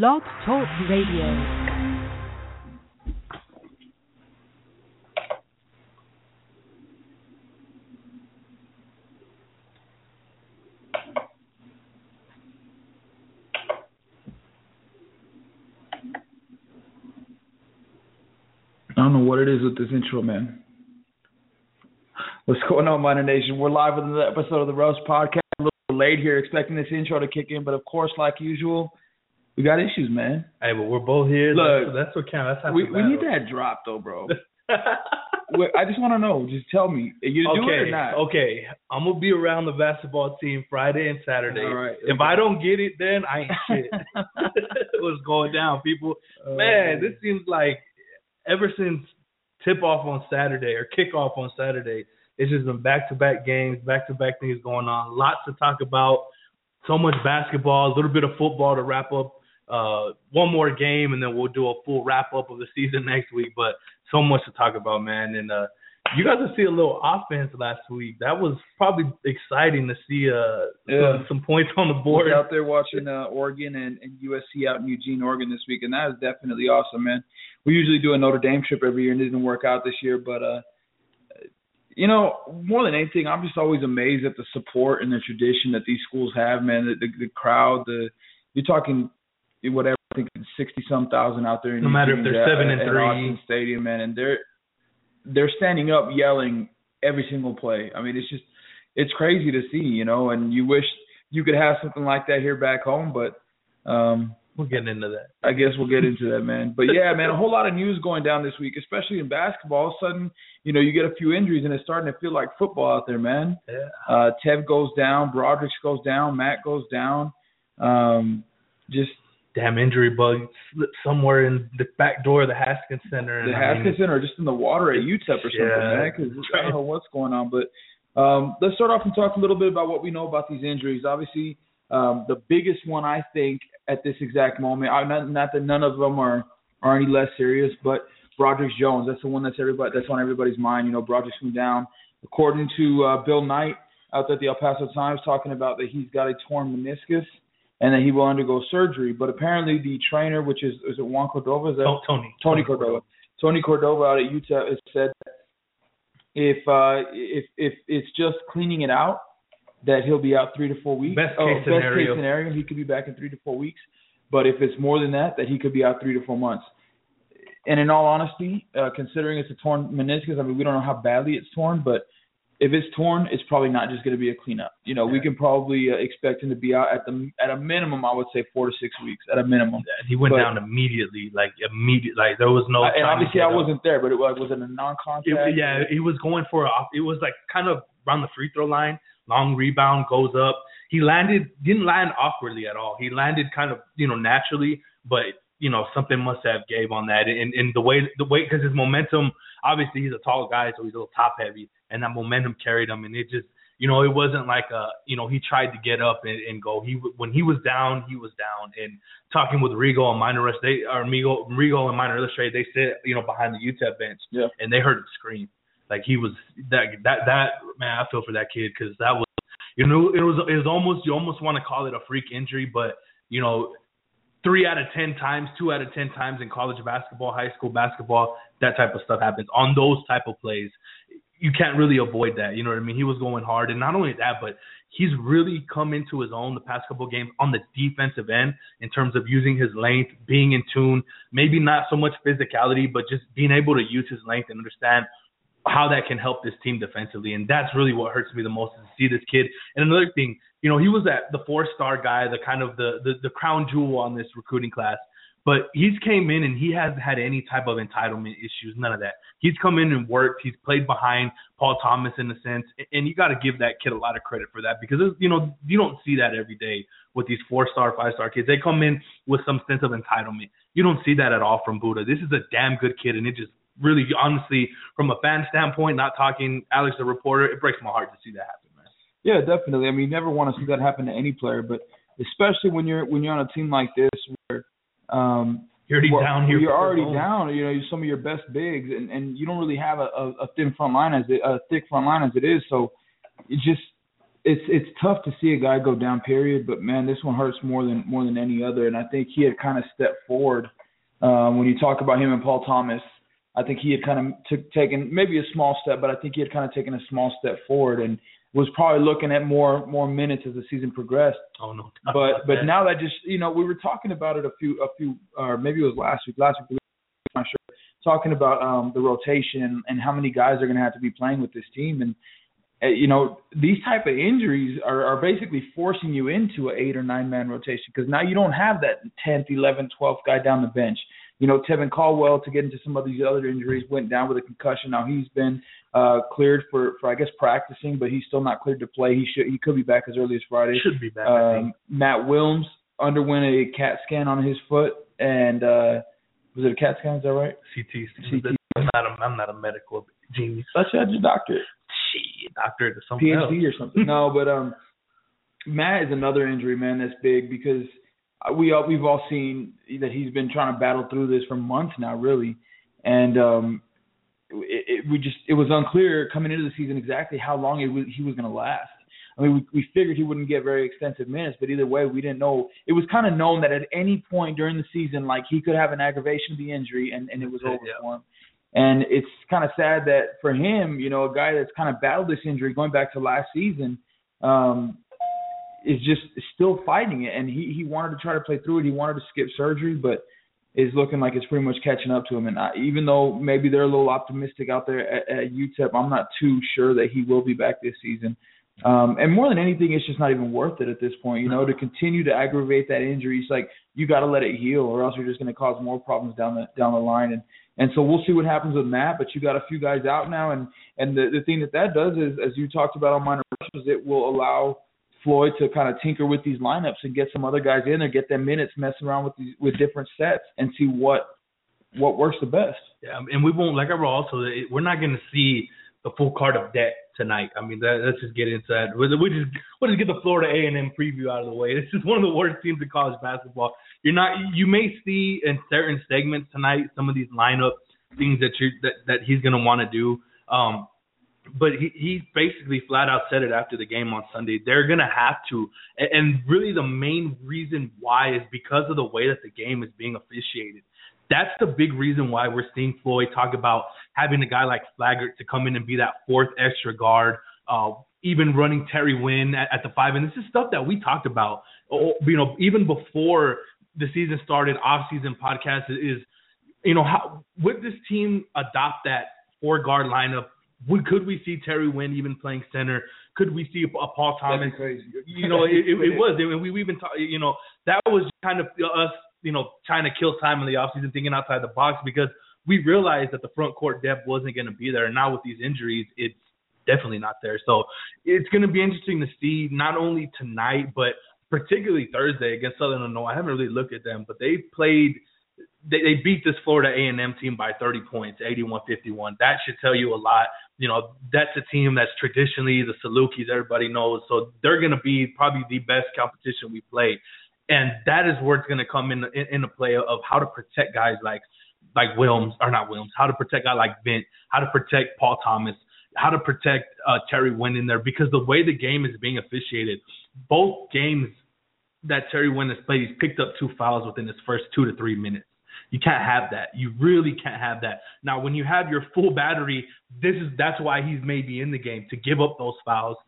Blog Talk Radio. I don't know what it is with this intro, man. What's going on, Miner Nation? We're live with another episode of the Rush Podcast. A little late here, expecting this intro to kick in, but of course, like usual, we got issues, man. Hey, but we're both here. Look, that's, that's what counts. That's half We we need that drop though, bro. Wait, I just want to know. Just tell me, are you do it or okay, not? okay. I'm gonna be around the basketball team Friday and Saturday. All right. If I don't get it, then I ain't shit. What's going down, people? Uh, Man, this seems like ever since tip off on Saturday or kickoff on Saturday, it's just been back to back games, back to back things going on. Lots to talk about. So much basketball, a little bit of football to wrap up. Uh, one more game, and then we'll do a full wrap up of the season next week. But so much to talk about, man. And uh, you got to see a little offense last week. That was probably exciting to see uh, Yeah. some, some points on the board. out there watching uh, Oregon and, and USC out in Eugene, Oregon this week, and that is definitely awesome, man. We usually do a Notre Dame trip every year, and it didn't work out this year, but uh, you know, more than anything, I'm just always amazed at the support and the tradition that these schools have, man. The, the, the crowd, the you're talking whatever, I think sixty some thousand out there. In No matter if they're at- seven and three. Autzen Stadium, man, and they're they're standing up yelling every single play. I mean, it's just it's crazy to see, you know, and you wish you could have something like that here back home, but um We're getting into that. I guess we'll get into that, man. But yeah, man, a whole lot of news going down this week, especially in basketball. All of a sudden, you know, you get a few injuries and it's starting to feel like football out there, man. Yeah. Uh Tev goes down, Broderick goes down, Matt goes down. Um just damn injury bug slipped somewhere in the back door of the Haskins Center. And the I mean, Haskins or just in the water at UTEP or something, Yeah, man. Because I don't know what's going on. But um, let's start off and talk a little bit about what we know about these injuries. Obviously, um, the biggest one I think at this exact moment, not, not that none of them are are any less serious, but Broderick Jones. That's the one that's everybody that's on everybody's mind. You know, Broderick's went down. According to uh, Bill Knight out at the El Paso Times, talking about that he's got a torn meniscus and that he will undergo surgery. But apparently, the trainer, which is is it Juan Cordova, is that Oh, Tony. Tony Cordova. Tony Cordova out at UTEP has said that if uh if if it's just cleaning it out, that he'll be out three to four weeks. Best Oh, case Best scenario. case scenario, he could be back in three to four weeks. But if it's more than that, that he could be out three to four months. And in all honesty, uh, considering it's a torn meniscus, I mean we don't know how badly it's torn, but if it's torn, it's probably not just going to be a cleanup. You know, we can probably uh, expect him to be out at the at a minimum. I would say four to six weeks at a minimum. And he went But- down immediately, like immediate, like there was no. I- and obviously, I up. wasn't there, but it was was it a non-contact? It- yeah, he was going for a. It was like kind of around the free throw line. Long rebound goes up. He landed didn't land awkwardly at all. He landed kind of you know naturally, but you know something must have gave on that. And and the way the way because his momentum obviously he's a tall guy, so he's a little top heavy, and that momentum carried him. And it just you know it wasn't like a you know he tried to get up and, and go. He when he was down, he was down. And talking with Rigo and Miner Illustrated, they or Rigo, Rigo and Miner Illustrated, they sit you know behind the UTEP bench, Yeah. and they heard him scream. Like he was that that that man. I feel for that kid because that was you know it was it was almost you almost want to call it a freak injury, but you know three out of ten times, two out of ten times in college basketball, high school basketball, that type of stuff happens on those type of plays. You can't really avoid that. You know what I mean? He was going hard, and not only that, but he's really come into his own the past couple games on the defensive end in terms of using his length, being in tune. Maybe not so much physicality, but just being able to use his length and understand how that can help this team defensively. And that's really what hurts me the most is to see this kid. And another thing, you know, he was that the four star guy, the kind of the, the the crown jewel on this recruiting class. But he's came in and he hasn't had any type of entitlement issues, none of that. He's come in and worked. He's played behind Paul Thomas in a sense, and you got to give that kid a lot of credit for that because you know you don't see that every day with these four star, five star kids. They come in with some sense of entitlement. You don't see that at all from Buddha. This is a damn good kid, and it just really, honestly, from a fan standpoint, not talking Alex the reporter, it breaks my heart to see that happen, man. Yeah, definitely. I mean, you never want to see that happen to any player, but especially when you're when you're on a team like this um You're already well, down here. You're already goals. down. You know, some of your best bigs, and and you don't really have a, a, a thin front line as it, a thick front line as it is. So it just it's it's tough to see a guy go down. Period. But man, this one hurts more than more than any other. And I think he had kind of stepped forward um, when you talk about him and Paul Thomas. I think he had kind of took, taken maybe a small step, but I think he had kind of taken a small step forward and was probably looking at more more minutes as the season progressed. Oh no! But but now that just you know we were talking about it a few a few or maybe it was last week last week I'm not sure talking about um the rotation and, how many guys are going to have to be playing with this team and uh, you know these type of injuries are, are basically forcing you into an eight or nine man rotation because now you don't have that 10th 11th 12th guy down the bench you know, Tevin Caldwell to get into some of these other injuries went down with a concussion. Now he's been uh, cleared for, for I guess practicing, but he's still not cleared to play. He should he could be back as early as Friday. Should be back. Um, Matt Willms underwent a CAT scan on his foot, and uh, was it a CAT scan? Is that right? CT. CT. I'm not a I'm not a medical genius. That's your doctorate. Shit, doctorate or something. PhD else. or something. no, but um, Matt is another injury man that's big because we all, we've all seen that he's been trying to battle through this for months now, really, and um, it, it, we just it was unclear coming into the season exactly how long it was, he was going to last. I mean, we, we figured he wouldn't get very extensive minutes, but either way, we didn't know. It was kind of known that at any point during the season, like he could have an aggravation of the injury, and and it was over yeah. for him. And it's kind of sad that for him, you know, a guy that's kind of battled this injury going back to last season, um, is just still fighting it, and he he wanted to try to play through it. He wanted to skip surgery, but is looking like it's pretty much catching up to him. And I, even though maybe they're a little optimistic out there at, at UTEP, I'm not too sure that he will be back this season. Um, and more than anything, it's just not even worth it at this point. You know, to continue to aggravate that injury, it's like you got to let it heal, or else you're just going to cause more problems down the down the line. And and so we'll see what happens with Matt. But you got a few guys out now, and and the the thing that that does is, as you talked about on Miner Rush's, it will allow Floyd to kind of tinker with these lineups and get some other guys in there, get them minutes, messing around with these with different sets, and see what what works the best. Yeah, and we won't like I also we're not going to see the full card of debt tonight. I mean, that, let's just get into that. We just we'll just get the Florida A and M preview out of the way. This is one of the worst teams in college basketball. You're not you may see in certain segments tonight some of these lineup things that you that that he's going to want to do. Um, but he, he basically flat out said it after the game on Sunday. They're gonna have to, and really the main reason why is because of the way that the game is being officiated. That's the big reason why we're seeing Floyd talk about having a guy like Flaggart to come in and be that fourth extra guard. Uh, even running Terry Winn at, at the five, and this is stuff that we talked about. You know, even before the season started, off-season podcast is, you know, how would this team adopt that four guard lineup we, could we see Terry Winn even playing center? Could we see a, a Paul Thomas? You know, it, it, it was. And we we even talked. You know, that was kind of us. You know, trying to kill time in the offseason, thinking outside the box because we realized that the front court depth wasn't going to be there. And now with these injuries, it's definitely not there. So it's going to be interesting to see not only tonight, but particularly Thursday against Southern Illinois. I haven't really looked at them, but they played they, they beat this Florida A&M team by 30 points, 81-51. That should tell you a lot. You know, that's a team that's traditionally the Salukis, everybody knows. So they're going to be probably the best competition we play. And that is where it's going to come in, in in the play of how to protect guys like like Willms or not Willms, how to protect guys like Vint, how to protect Paul Thomas, how to protect uh, Terry Winn in there because the way the game is being officiated, both games that Terry Winn has played, he's picked up two fouls within his first two to three minutes. You can't have that. You really can't have that. Now, when you have your full battery, this is that's why he's maybe in the game to give up those fouls,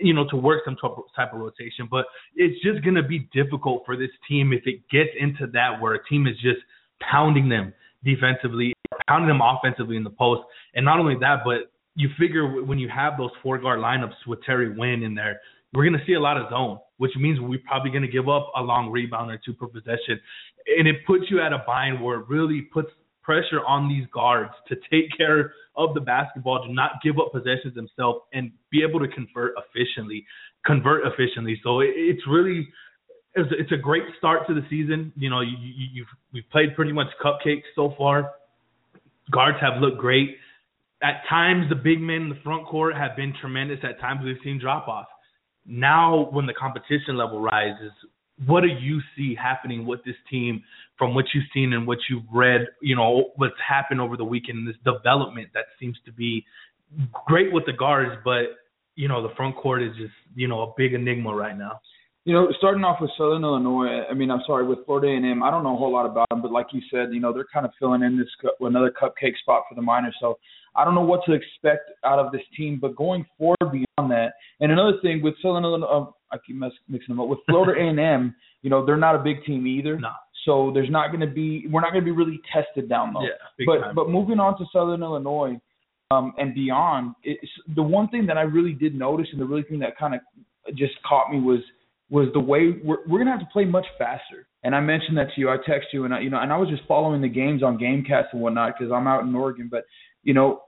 you know, to work some type of rotation. But it's just gonna be difficult for this team if it gets into that where a team is just pounding them defensively, pounding them offensively in the post, and not only that, but you figure when you have those four guard lineups with Terry Winn in there, we're going to see a lot of zone, which means we're probably going to give up a long rebound or two per possession and it puts you at a bind where it really puts pressure on these guards to take care of the basketball, to not give up possessions themselves, and be able to convert efficiently. Convert efficiently. So it, it's really it's, it's a great start to the season. You know, you, you, you've we've played pretty much cupcakes so far. Guards have looked great. At times, the big men in the front court have been tremendous. At times, we've seen drop off. Now, when the competition level rises, what do you see happening with this team from what you've seen and what you've read, you know, what's happened over the weekend, this development that seems to be great with the guards, but you know the front court is just you know a big enigma right now. You know, starting off with Southern Illinois, I mean, I'm sorry, with Florida A&M, I don't know a whole lot about them, but like you said, you know, they're kind of filling in this another cupcake spot for the Miners. So I don't know what to expect out of this team, but going forward beyond that, and another thing with Southern Illinois, uh, I keep mixing them up with Florida A&M. You know, they're not a big team either. No. So there's not going to be we're not going to be really tested down low. Yeah, but time. but moving on to Southern Illinois um, and beyond, it's, the one thing that I really did notice and the really thing that kind of just caught me was was the way we're we're gonna have to play much faster. And I mentioned that to you. I text you and I, you know, and I was just following the games on GameCast and whatnot because I'm out in Oregon. But you know,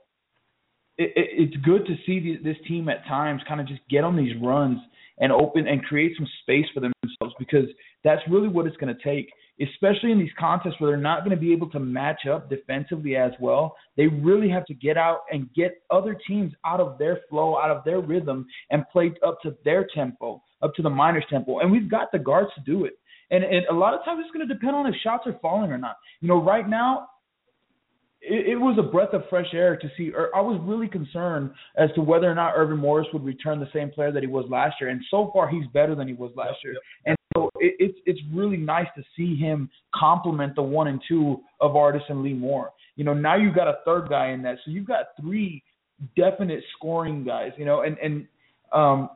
it, it, it's good to see the, this team at times kind of just get on these runs and open and create some space for themselves because that's really what it's going to take, especially in these contests where they're not going to be able to match up defensively as well. They really have to get out and get other teams out of their flow, out of their rhythm, and play up to their tempo, up to the Miners' tempo. And we've got the guards to do it. And, and a lot of times it's going to depend on if shots are falling or not. You know, right now it, it was a breath of fresh air to see. I was really concerned as to whether or not Earvin Morris would return the same player that he was last year, and so far he's better than he was last year. And so it, it's it's really nice to see him complement the one and two of Artis and Lee Moore. You know, now you've got a third guy in that, so you've got three definite scoring guys. You know, and and um,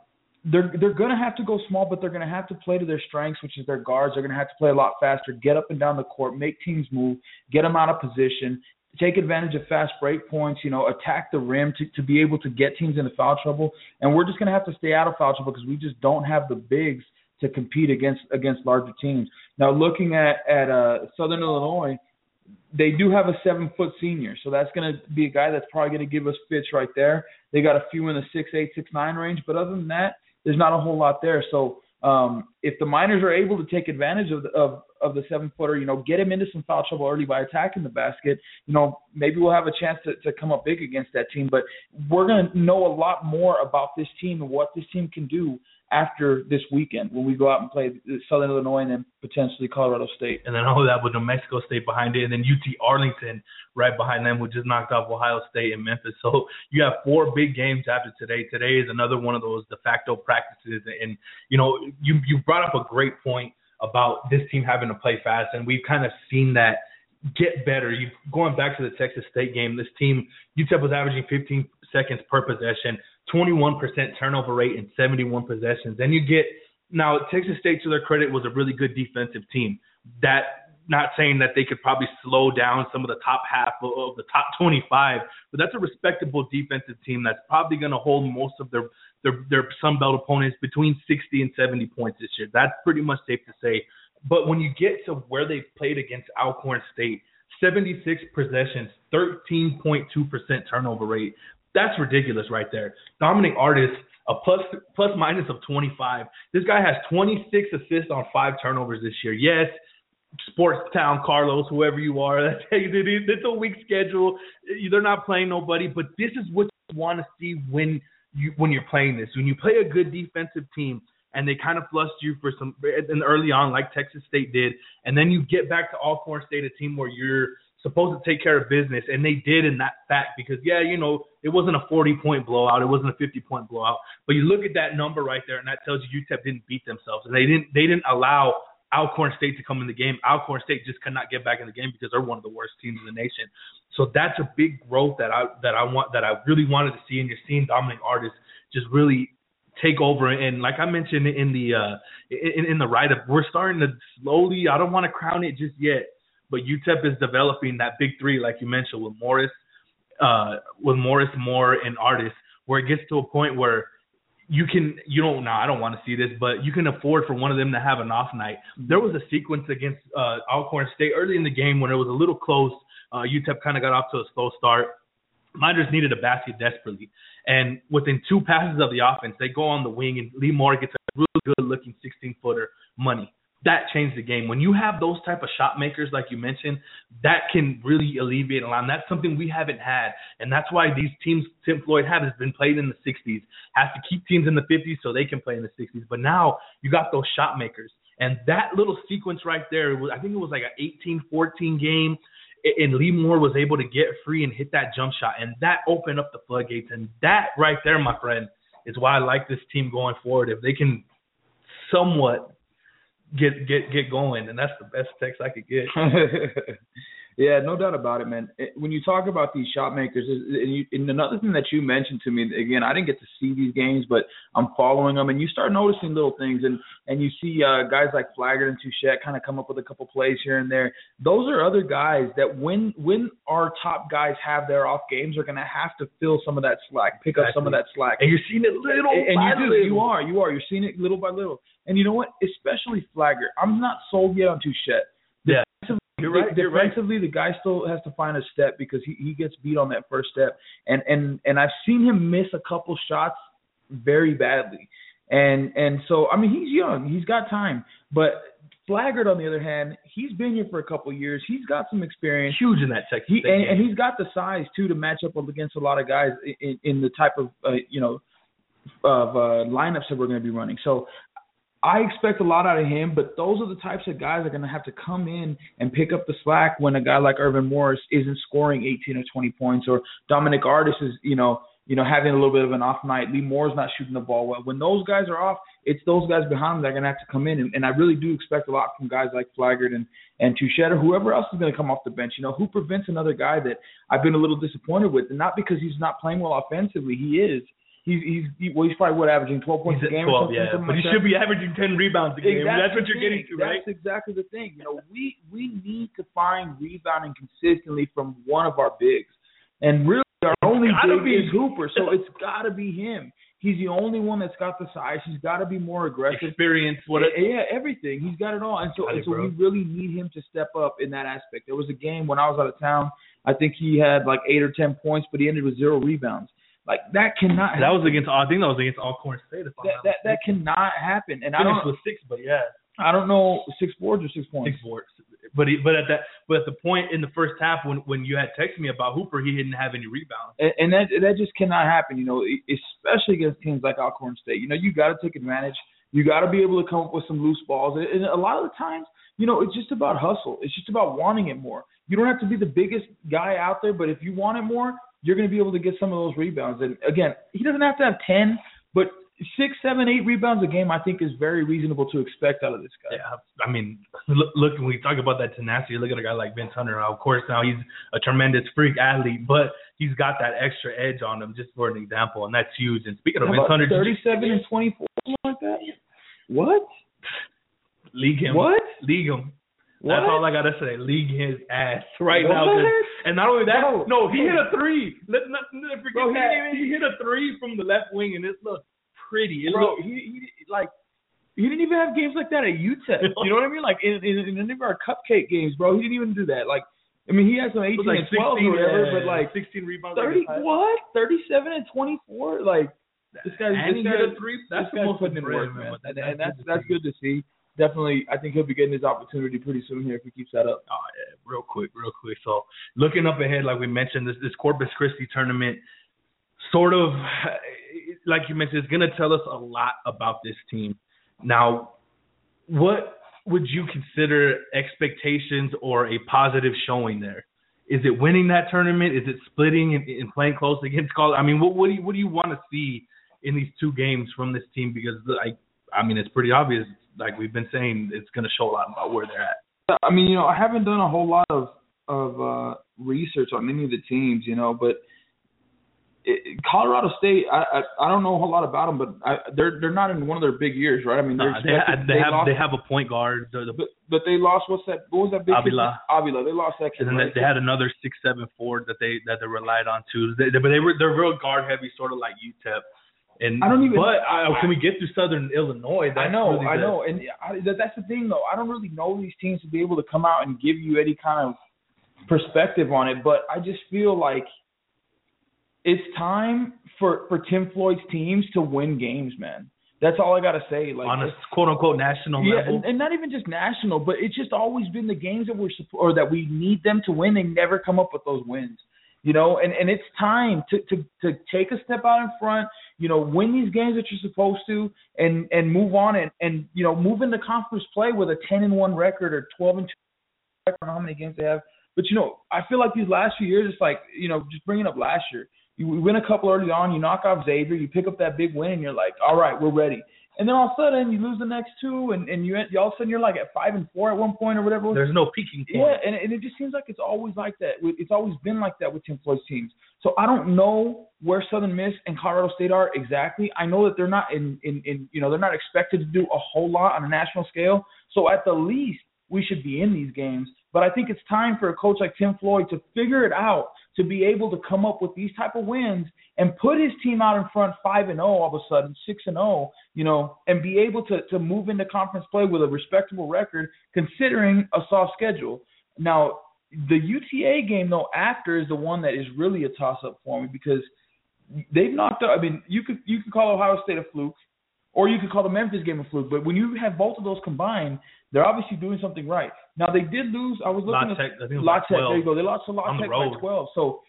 they're they're going to have to go small, but they're going to have to play to their strengths, which is their guards. They're going to have to play a lot faster, get up and down the court, make teams move, get them out of position, take advantage of fast break points, you know, attack the rim to, to be able to get teams into foul trouble. And we're just going to have to stay out of foul trouble because we just don't have the bigs to compete against against larger teams. Now, looking at at uh, Southern Illinois, they do have a seven foot senior, so that's going to be a guy that's probably going to give us fits right there. They got a few in the six eight six nine range, but other than that, there's not a whole lot there. So um, if the Miners are able to take advantage of the, of of the seven footer, you know, get him into some foul trouble early by attacking the basket, you know, maybe we'll have a chance to, to come up big against that team. But we're going to know a lot more about this team and what this team can do after this weekend when we go out and play Southern Illinois and then potentially Colorado State. And then all of that with New Mexico State behind it, and then UT Arlington right behind them, who just knocked off Ohio State and Memphis. So you have four big games after today. Today is another one of those de facto practices, and you know you you brought up a great point about this team having to play fast, and we've kind of seen that get better. You going back to the Texas State game, this team UTEP was averaging 15 seconds per possession, 21% turnover rate, and 71 possessions. Then you get now Texas State, to their credit, was a really good defensive team. That not saying that they could probably slow down some of the top half of the top 25, but that's a respectable defensive team that's probably going to hold most of their their their Sun Belt opponents between 60 and 70 points this year. That's pretty much safe to say. But when you get to where they played against Alcorn State, 76 possessions, 13.2% turnover rate. That's ridiculous right there. Dominic Artis, a plus plus minus of 25. This guy has 26 assists on five turnovers this year. Yes, Sports Town, Carlos, whoever you are. It's a weak schedule. They're not playing nobody, but this is what you want to see when you when you're playing this. When you play a good defensive team and they kind of flushed you for some and early on, like Texas State did, and then you get back to Alcorn State, a team where you're supposed to take care of business, and they did in that fact because yeah, you know, it wasn't a 40 point blowout, it wasn't a 50 point blowout, but you look at that number right there, and that tells you UTEP didn't beat themselves, and they didn't they didn't allow Alcorn State to come in the game. Alcorn State just could not get back in the game because they're one of the worst teams in the nation. So that's a big growth that I that I want that I really wanted to see. And you're seeing Dominic Artis just really take over. And like I mentioned in the uh in, in the write up, we're starting to slowly. I don't want to crown it just yet, but UTEP is developing that big three, like you mentioned, with Morris, uh, with Morris, Moore, and Artis, where it gets to a point where you can you don't now I don't want to see this, but you can afford for one of them to have an off night. There was a sequence against uh, Alcorn State early in the game when it was a little close. Uh, UTEP kind of got off to a slow start. Miners needed a basket desperately, and within two passes of the offense, they go on the wing and Lee Moore gets a really good looking 16 footer money that changed the game. When you have those type of shot makers, like you mentioned, that can really alleviate a lot. And that's something we haven't had. And that's why these teams Tim Floyd had has been played in the 60s, has to keep teams in the 50s so they can play in the 60s. But now you got those shot makers. And that little sequence right there, was, I think it was like an 18-14 game, and Lee Moore was able to get free and hit that jump shot, and that opened up the floodgates. And that right there, my friend, is why I like this team going forward. If they can somewhat get get get going, and that's the best text I could get. Yeah, no doubt about it, man. When you talk about these shot makers, and, you, and another thing that you mentioned to me, again, I didn't get to see these games, but I'm following them, and you start noticing little things, and and you see uh, guys like Flaggart and Touchette kind of come up with a couple plays here and there. Those are other guys that when when our top guys have their off games, are going to have to fill some of that slack, pick up some of that slack. And you're seeing it little and, by and you do, little. you are, you are, you're seeing it little by little. And you know what? Especially Flaggart. I'm not sold yet on Touchette. Yeah. You're right. You're right. Defensively, the guy still has to find a step because he, he gets beat on that first step, and and and I've seen him miss a couple shots very badly, and and so I mean he's young, he's got time, but Flaggart on the other hand, he's been here for a couple years, he's got some experience, Huge in that Texas. he and, and he's got the size too to match up against a lot of guys in, in the type of uh, you know of uh, lineups that we're going to be running. So I expect a lot out of him, but those are the types of guys that are going to have to come in and pick up the slack when a guy like Earvin Morris isn't scoring 18 or 20 points, or Dominic Artis is you know you know having a little bit of an off night. Lee Moore's not shooting the ball well. When those guys are off, it's those guys behind them that are going to have to come in, and, and I really do expect a lot from guys like Flaggart and and Touchette or whoever else is going to come off the bench. You know, who prevents another guy that I've been a little disappointed with, and not because he's not playing well offensively, he is. He's he's he, well, he's probably what averaging 12 points He's a game or 12, something, yeah. something But like he that. should be averaging 10 rebounds a game. Exactly That's what you're getting to, right? That's exactly the thing. You know, we we need to find rebounding consistently from one of our bigs, and really our only gotta big be- is Hooper, so it's got to be him. He's the only one that's got the size. He's got to be more aggressive. Experience, what it, yeah, everything. He's got it all, and so and so bro. we really need him to step up in that aspect. There was a game when I was out of town. I think he had like eight or ten points, but he ended with zero rebounds. Like that cannot. that was against, I think that was against Alcorn State. If that that, that cannot happen. And I Finished don't with six, but yeah. I don't know six boards or six points. six boards. But he, but at that but at the point in the first half when when you had texted me about Hooper, he didn't have any rebounds. and, and that that just cannot happen. You know, especially against teams like Alcorn State. You know, you got to take advantage. You got to be able to come up with some loose balls. And a lot of the times, you know, it's just about hustle. It's just about wanting it more. You don't have to be the biggest guy out there, but if you want it more, you're going to be able to get some of those rebounds. And again, he doesn't have to have ten, but six, seven, eight rebounds a game, I think, is very reasonable to expect out of this guy. Yeah, I mean, look, look when we talk about that tenacity, look at a guy like Vince Hunter. Now, of course, now he's a tremendous freak athlete, but he's got that extra edge on him, just for an example, and that's huge. And speaking of Vince Hunter, did you- 37 and 24, something like that. What? league him, What? league him. What? That's all I gotta say. League his ass right What? now. And not only that, Bro. no, he hit a three. Let not, not forget Bro, he that. didn't He hit a three from the left wing, and it looked pretty. It bro, looked, he, he like he didn't even have games like that at UTEP. You know what I mean? Like in, in, in any of our cupcake games, bro, he didn't even do that. Like, I mean, he had some 18 like and 12 or whatever, but like 16 rebounds. 30 what? 37 and 24, like this guy's and this he guy, hit a three. That's the most putting in work, impressive, man, and, and that's that's good to see. Definitely, I think he'll be getting his opportunity pretty soon here if he keeps that up. Oh, yeah, real quick, real quick. So looking up ahead, like we mentioned, this this Corpus Christi tournament, sort of like you mentioned, is going to tell us a lot about this team. Now, what would you consider expectations or a positive showing there? Is it winning that tournament? Is it splitting and, and playing close against college? I mean, what, what do you what do you want to see in these two games from this team? Because like, I mean, it's pretty obvious. Like we've been saying, it's going to show a lot about where they're at. I mean, you know, I haven't done a whole lot of of uh research on any of the teams, you know, but it, Colorado State, I, I I don't know a whole lot about them, but I, they're they're not in one of their big years, right? I mean, they're Nah, they, have, they have lost, they have a point guard. The, but, but they lost. What's that? What was that big? Avila. Avila. They lost that kid. and then right? they, they had another six seven forward that they that they relied on too. They, they, but they were they're real guard heavy, sort of like UTEP. And I don't even- But uh, can we get through Southern Illinois? I know, really I the- know, and I, that, that's the thing though. I don't really know these teams to be able to come out and give you any kind of perspective on it, but I just feel like it's time for for Tim Floyd's teams to win games, man. That's all I gotta say. Like on a quote unquote national yeah, level. and, and not even just national, but it's just always been the games that we're or that we need them to win. They never come up with those wins, you know. And and it's time to to to take a step out in front, you know, win these games that you're supposed to, and and move on and and you know move into conference play with a ten and one record or twelve and two. record, how many games they have, but you know, I feel like these last few years, it's like you know, just bringing up last year. You win a couple early on, you knock off Xavier, you pick up that big win, and you're like, all right, we're ready. And then all of a sudden you lose the next two, and and you, you all of a sudden you're like at five and four at one point or whatever. There's no peaking point. Yeah, and, and it just seems like it's always like that. It's always been like that with Tim Floyd's teams. So I don't know where Southern Miss and Colorado State are exactly. I know that they're not in in, in you know they're not expected to do a whole lot on a national scale. So at the least we should be in these games. But I think it's time for a coach like Tim Floyd to figure it out to be able to come up with these type of wins and put his team out in front five and zero oh all of a sudden, six and zero, oh, you know, and be able to to move into conference play with a respectable record considering a soft schedule. Now, the UTA game though after is the one that is really a toss up for me because they've knocked out. I mean, you could you could call Ohio State a fluke, or you could call the Memphis game a fluke. But when you have both of those combined, they're obviously doing something right. Now they did lose. I was looking at La Tech. There you go. They lost to Tech by twelve. So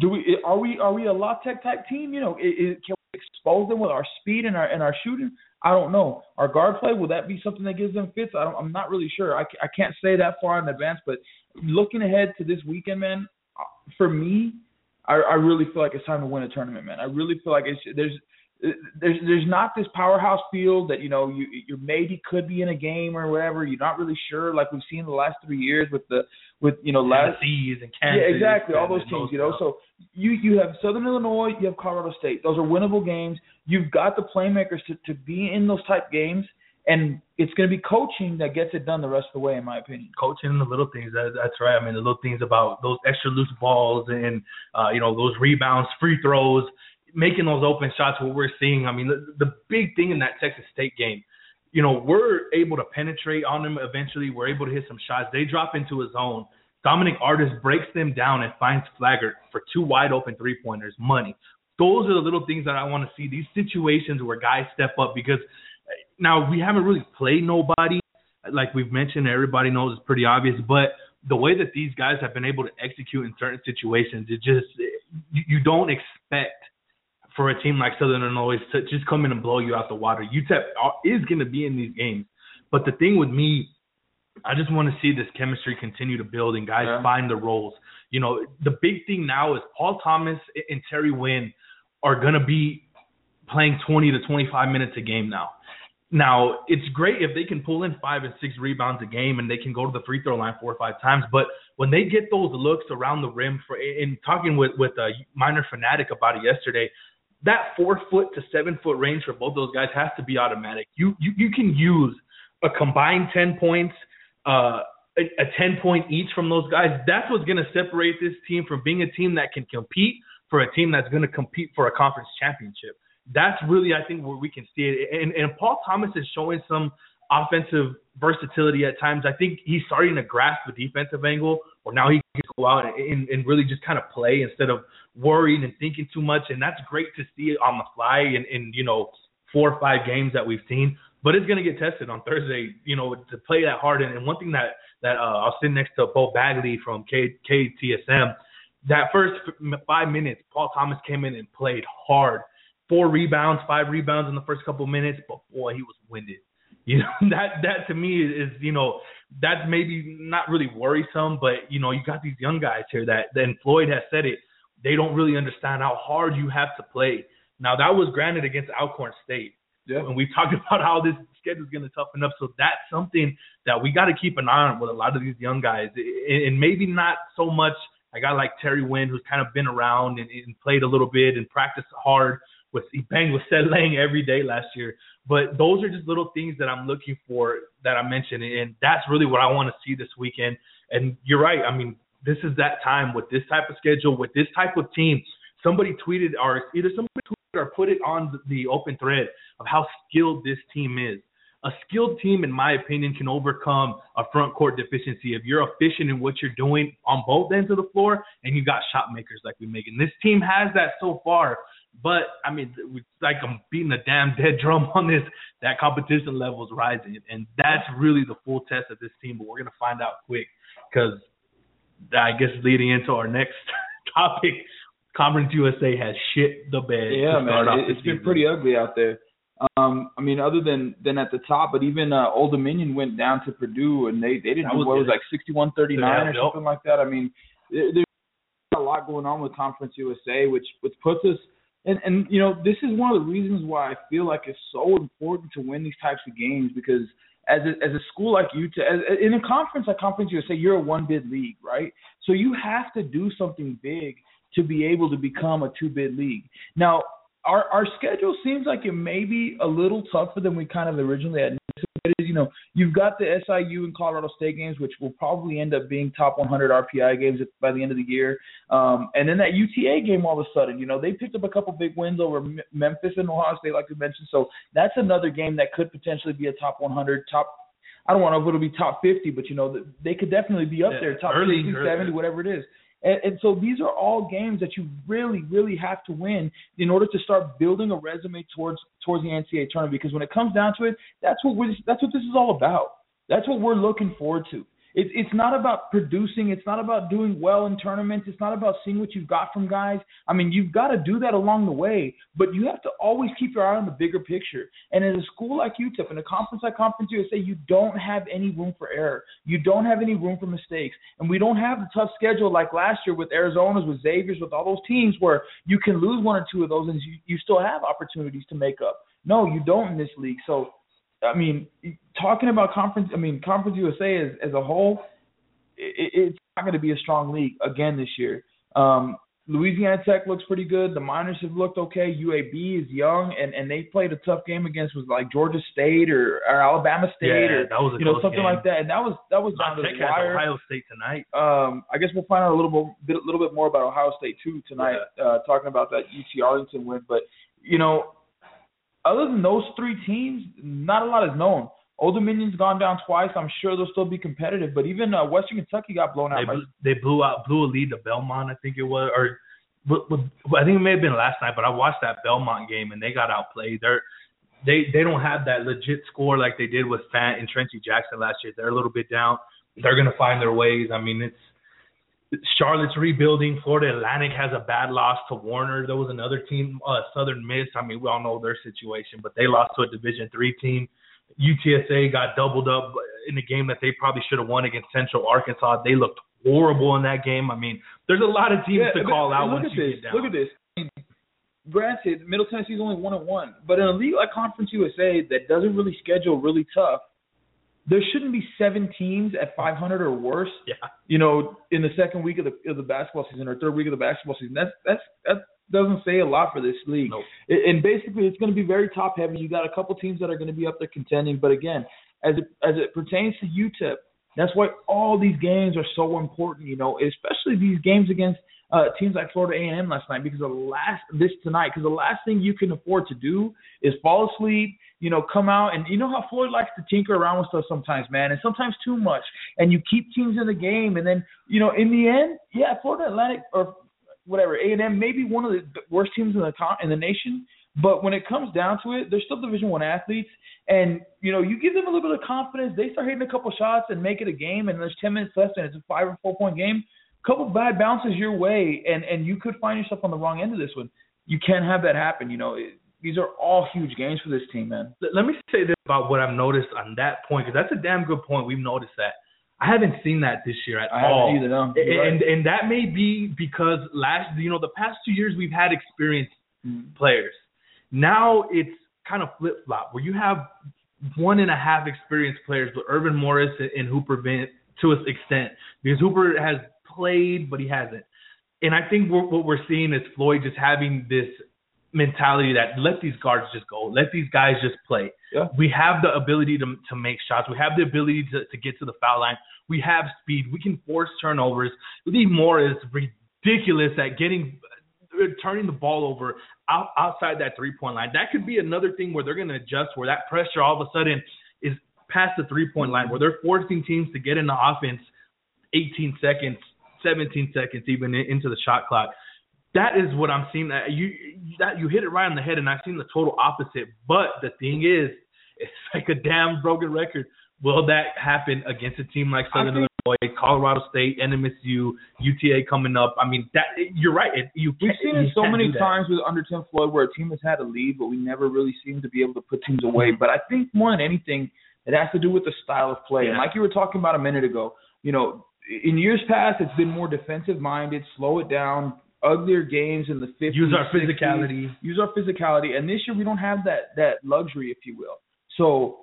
do we are we are we a Tech type team? You know, it, it, can we expose them with our speed and our and our shooting? I don't know. Our guard play will that be something that gives them fits? I don't, I'm not really sure. I, I can't say that far in advance, but looking ahead to this weekend, man, uh, for me, I, I really feel like it's time to win a tournament, man. I really feel like it's there's there's there's not this powerhouse field that you know you you maybe could be in a game or whatever. You're not really sure, like we've seen the last three years with the with you know last Tennessee's and Kansas. yeah exactly all those teams. You know, so you you have Southern Illinois, you have Colorado State. Those are winnable games. You've got the playmakers to to be in those type games, and it's going to be coaching that gets it done the rest of the way, in my opinion. coaching the little things. That, that's right. I mean, the little things about those extra loose balls and uh, you know those rebounds, free throws, making those open shots. What we're seeing. I mean, the, the big thing in that Texas State game, you know, we're able to penetrate on them. Eventually, we're able to hit some shots. They drop into a zone. Dominic Artis breaks them down and finds Flaggart for two wide open three pointers. Money. Those are the little things that I want to see. These situations where guys step up because now we haven't really played nobody like we've mentioned. Everybody knows it's pretty obvious, but the way that these guys have been able to execute in certain situations, it just you don't expect for a team like Southern Illinois to just come in and blow you out the water. UTEP is going to be in these games, but the thing with me, I just want to see this chemistry continue to build and guys Yeah. find the roles. You know, the big thing now is Paul Thomas and Terry Winn are going to be playing 20 to 25 minutes a game now. Now, it's great if they can pull in five and six rebounds a game and they can go to the free throw line four or five times. But when they get those looks around the rim, for in talking with with a minor fanatic about it yesterday, that four foot to seven foot range for both those guys has to be automatic. You you you can use a combined ten points, uh, a, a ten point each from those guys. That's what's going to separate this team from being a team that can compete for a team that's going to compete for a conference championship. That's really I think where we can see it. And and Paul Thomas is showing some offensive versatility at times. I think he's starting to grasp the defensive angle, or now he can go out and, and really just kind of play instead of worrying and thinking too much. And that's great to see on the fly in, in you know four or five games that we've seen. But it's going to get tested on Thursday, you know, to play that hard. And, and one thing that that uh, I'll sit next to Bo Bagley from K, KTSM. That first five minutes, Paul Thomas came in and played hard. Four rebounds, five rebounds in the first couple minutes, but boy, he was winded. You know that that to me is you know that's maybe not really worrisome, but you know you got these young guys here that then Floyd has said it. They don't really understand how hard you have to play. Now that was granted against Alcorn State, Yeah. and we've talked about how this schedule is going to toughen up. So that's something that we got to keep an eye on with a lot of these young guys, and maybe not so much a guy like Terry Winn, who's kind of been around and, and played a little bit and practiced hard with he banged with Sed Lang every day last year. But those are just little things that I'm looking for that I mentioned, and that's really what I want to see this weekend. And you're right. I mean, this is that time with this type of schedule, with this type of team. Somebody tweeted, or either somebody tweeted or put it on the open thread of how skilled this team is. A skilled team, in my opinion, can overcome a front court deficiency if you're efficient in what you're doing on both ends of the floor and you got shot makers like we make. And this team has that so far. But I mean, it's like I'm beating a damn dead drum on this. That competition level is rising, and that's really the full test of this team. But we're gonna find out quick because I guess leading into our next topic, Conference USA has shit the bed. Yeah, man, it, it's been pretty ugly out there. Um, I mean, other than than at the top, but even uh, Old Dominion went down to Purdue, and they they didn't That was what it was like sixty one thirty nine or something like that. I mean, there, there- a lot going on with Conference USA, which which puts us and and you know this is one of the reasons why I feel like it's so important to win these types of games because as a, as a school like UTEP, as, in a conference like Conference USA, you're a one bid league, right? So you have to do something big to be able to become a two bid league. Now our our schedule seems like it may be a little tougher than we kind of originally had you know, you've got the SIU and Colorado State games, which will probably end up being top 100 RPI games by the end of the year. Um, and then that UTA game, all of a sudden, you know, they picked up a couple big wins over M- Memphis and Ohio State, like we mentioned. So that's another game that could potentially be a top 100, top. I don't want to know if it'll be top 50, but you know, they could definitely be up Yeah, there, top early, 60, early. 70, whatever it is. And, and so these are all games that you really, really have to win in order to start building a resume towards towards the NCAA tournament. Because when it comes down to it, that's what we're that's what this is all about. That's what we're looking forward to. It's it's not about producing. It's not about doing well in tournaments. It's not about seeing what you've got from guys. I mean, you've got to do that along the way, but you have to always keep your eye on the bigger picture. And in a school like UTEP, in a conference like Conference USA, you don't have any room for error. You don't have any room for mistakes, and we don't have the tough schedule like last year with Arizona's, with Xavier's, with all those teams where you can lose one or two of those, and you, you still have opportunities to make up. No, you don't in this league. So I mean, talking about conference, I mean, Conference USA as as a whole, it, it's not going to be a strong league again this year. Um, Louisiana Tech looks pretty good. The Miners have looked okay. UAB is young, and and they played a tough game against was like Georgia State or, or Alabama State Yeah, or that was a you know something game. like that. And that was that was down to the wire. Ohio State tonight. Um, I guess we'll find out a little bit, a little bit more about Ohio State too tonight, uh, talking about that UT Arlington win. But you know, other than those three teams, not a lot is known. Old Dominion's gone down twice. I'm sure they'll still be competitive. But even uh, Western Kentucky got blown out. They by, blew, they blew out blew a lead to Belmont, I think it was, or but, but, I think it may have been last night. But I watched that Belmont game and they got outplayed. They're they they don't have that legit score like they did with Fant and Trency Jackson last year. They're a little bit down. They're gonna find their ways. I mean, it's Charlotte's rebuilding. Florida Atlantic has a bad loss to Warner. There was another team, uh, Southern Miss. I mean, we all know their situation, but they lost to a Division three team. UTSA got doubled up in a game that they probably should have won against Central Arkansas. They looked horrible in that game. I mean, there's a lot of teams Yeah, to call out look once at you this. get down. Look at this. I mean, granted, Middle Tennessee's only one and one, but in a league like Conference USA that doesn't really schedule really tough, there shouldn't be seven teams at 500 or worse. Yeah. You know, in the second week of the of the basketball season or third week of the basketball season. That's that's that doesn't say a lot for this league. Nope. And basically, it's going to be very top heavy. You got a couple teams that are going to be up there contending, but again, as it as it pertains to UTEP, that's why all these games are so important. You know, especially these games against uh, teams like Florida A&M last night, because the last this tonight, because the last thing you can afford to do is fall asleep. You know, come out and you know how Floyd likes to tinker around with stuff sometimes, man, and sometimes too much. And you keep teams in the game, and then you know, in the end, yeah, Florida Atlantic or whatever A&M may be one of the worst teams in the in the nation, but when it comes down to it, they're still Division One athletes, and you know you give them a little bit of confidence. They start hitting a couple shots and make it a game, and there's ten minutes left, and it's a five or four point game. A Couple bad bounces your way, and and you could find yourself on the wrong end of this one. You can't have that happen. You know, it, these are all huge games for this team, man. Let- me say this about what I've noticed on that point, because that's a damn good point. We've noticed that. I haven't seen that this year at I all. haven't either. No, You're right. and and that may be because last you know the past two years we've had experienced Mm. players. Now it's kind of flip flop where you have one and a half experienced players, but Earvin Morris and Hooper to an extent because Hooper has played but he hasn't. And I think we're, what we're seeing is Floyd just having this mentality that let these guards just go, let these guys just play. Yeah. We have the ability to to make shots. We have the ability to to get to the foul line. We have speed. We can force turnovers. Lee Moore is ridiculous at getting uh, turning the ball over out, outside that three point line. That could be another thing where they're going to adjust where that pressure all of a sudden is past the three point line where they're forcing teams to get in the offense 18 seconds, 17 seconds even into the shot clock. That is what I'm seeing. That you that you hit it right on the head, and I've seen the total opposite. But the thing is, it's like a damn broken record. Will that happen against a team like Southern think- Illinois, Colorado State, NMSU, UTA coming up? I mean, that you're right. It, you We've seen it so many times with under Tim Floyd where a team has had a lead, but we never really seem to be able to put teams away. Mm-hmm. But I think more than anything, it has to do with the style of play. And like you were talking about a minute ago, you know, in years past, it's been more defensive minded, slow it down, uglier games in the 50s. Use our 60s, physicality. Use our physicality. And this year we don't have that that luxury, if you will. So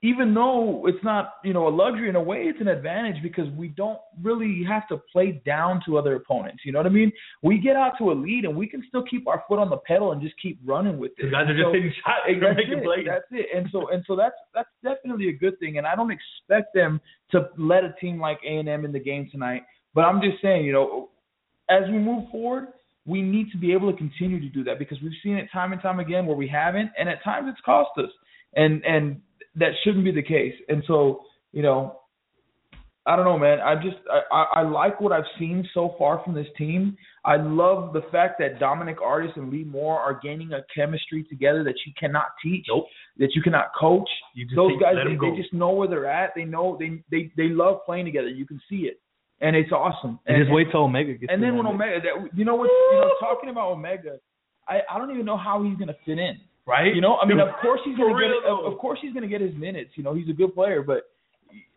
even though it's not, you know, a luxury in a way, it's an advantage because we don't really have to play down to other opponents. You know what I mean? We get out to a lead and we can still keep our foot on the pedal and just keep running with it. The guys are just So- hitting shots. That's making it. plays. That's it. And so and so that's that's definitely a good thing. And I don't expect them to let a team like A and M in the game tonight. But I'm just saying, you know, as we move forward, we need to be able to continue to do that because we've seen it time and time again where we haven't, and at times it's cost us. And and that shouldn't be the case. And so, you know, I don't know, man. I just I, I, like what I've seen so far from this team. I love the fact that Dominic Artis and Lee Moore are gaining a chemistry together that you cannot teach, Nope. that you cannot coach. You Those guys, they, they just know where they're at. They know they they they love playing together. You can see it, and it's awesome. And And, just wait till Omega gets. and then when. Omega, that, you know what? You know, talking about Omega, I I don't even know how he's gonna fit in. right? You know, I mean, of course he's gonna get, of, of course he's gonna get his minutes. You know, he's a good player, but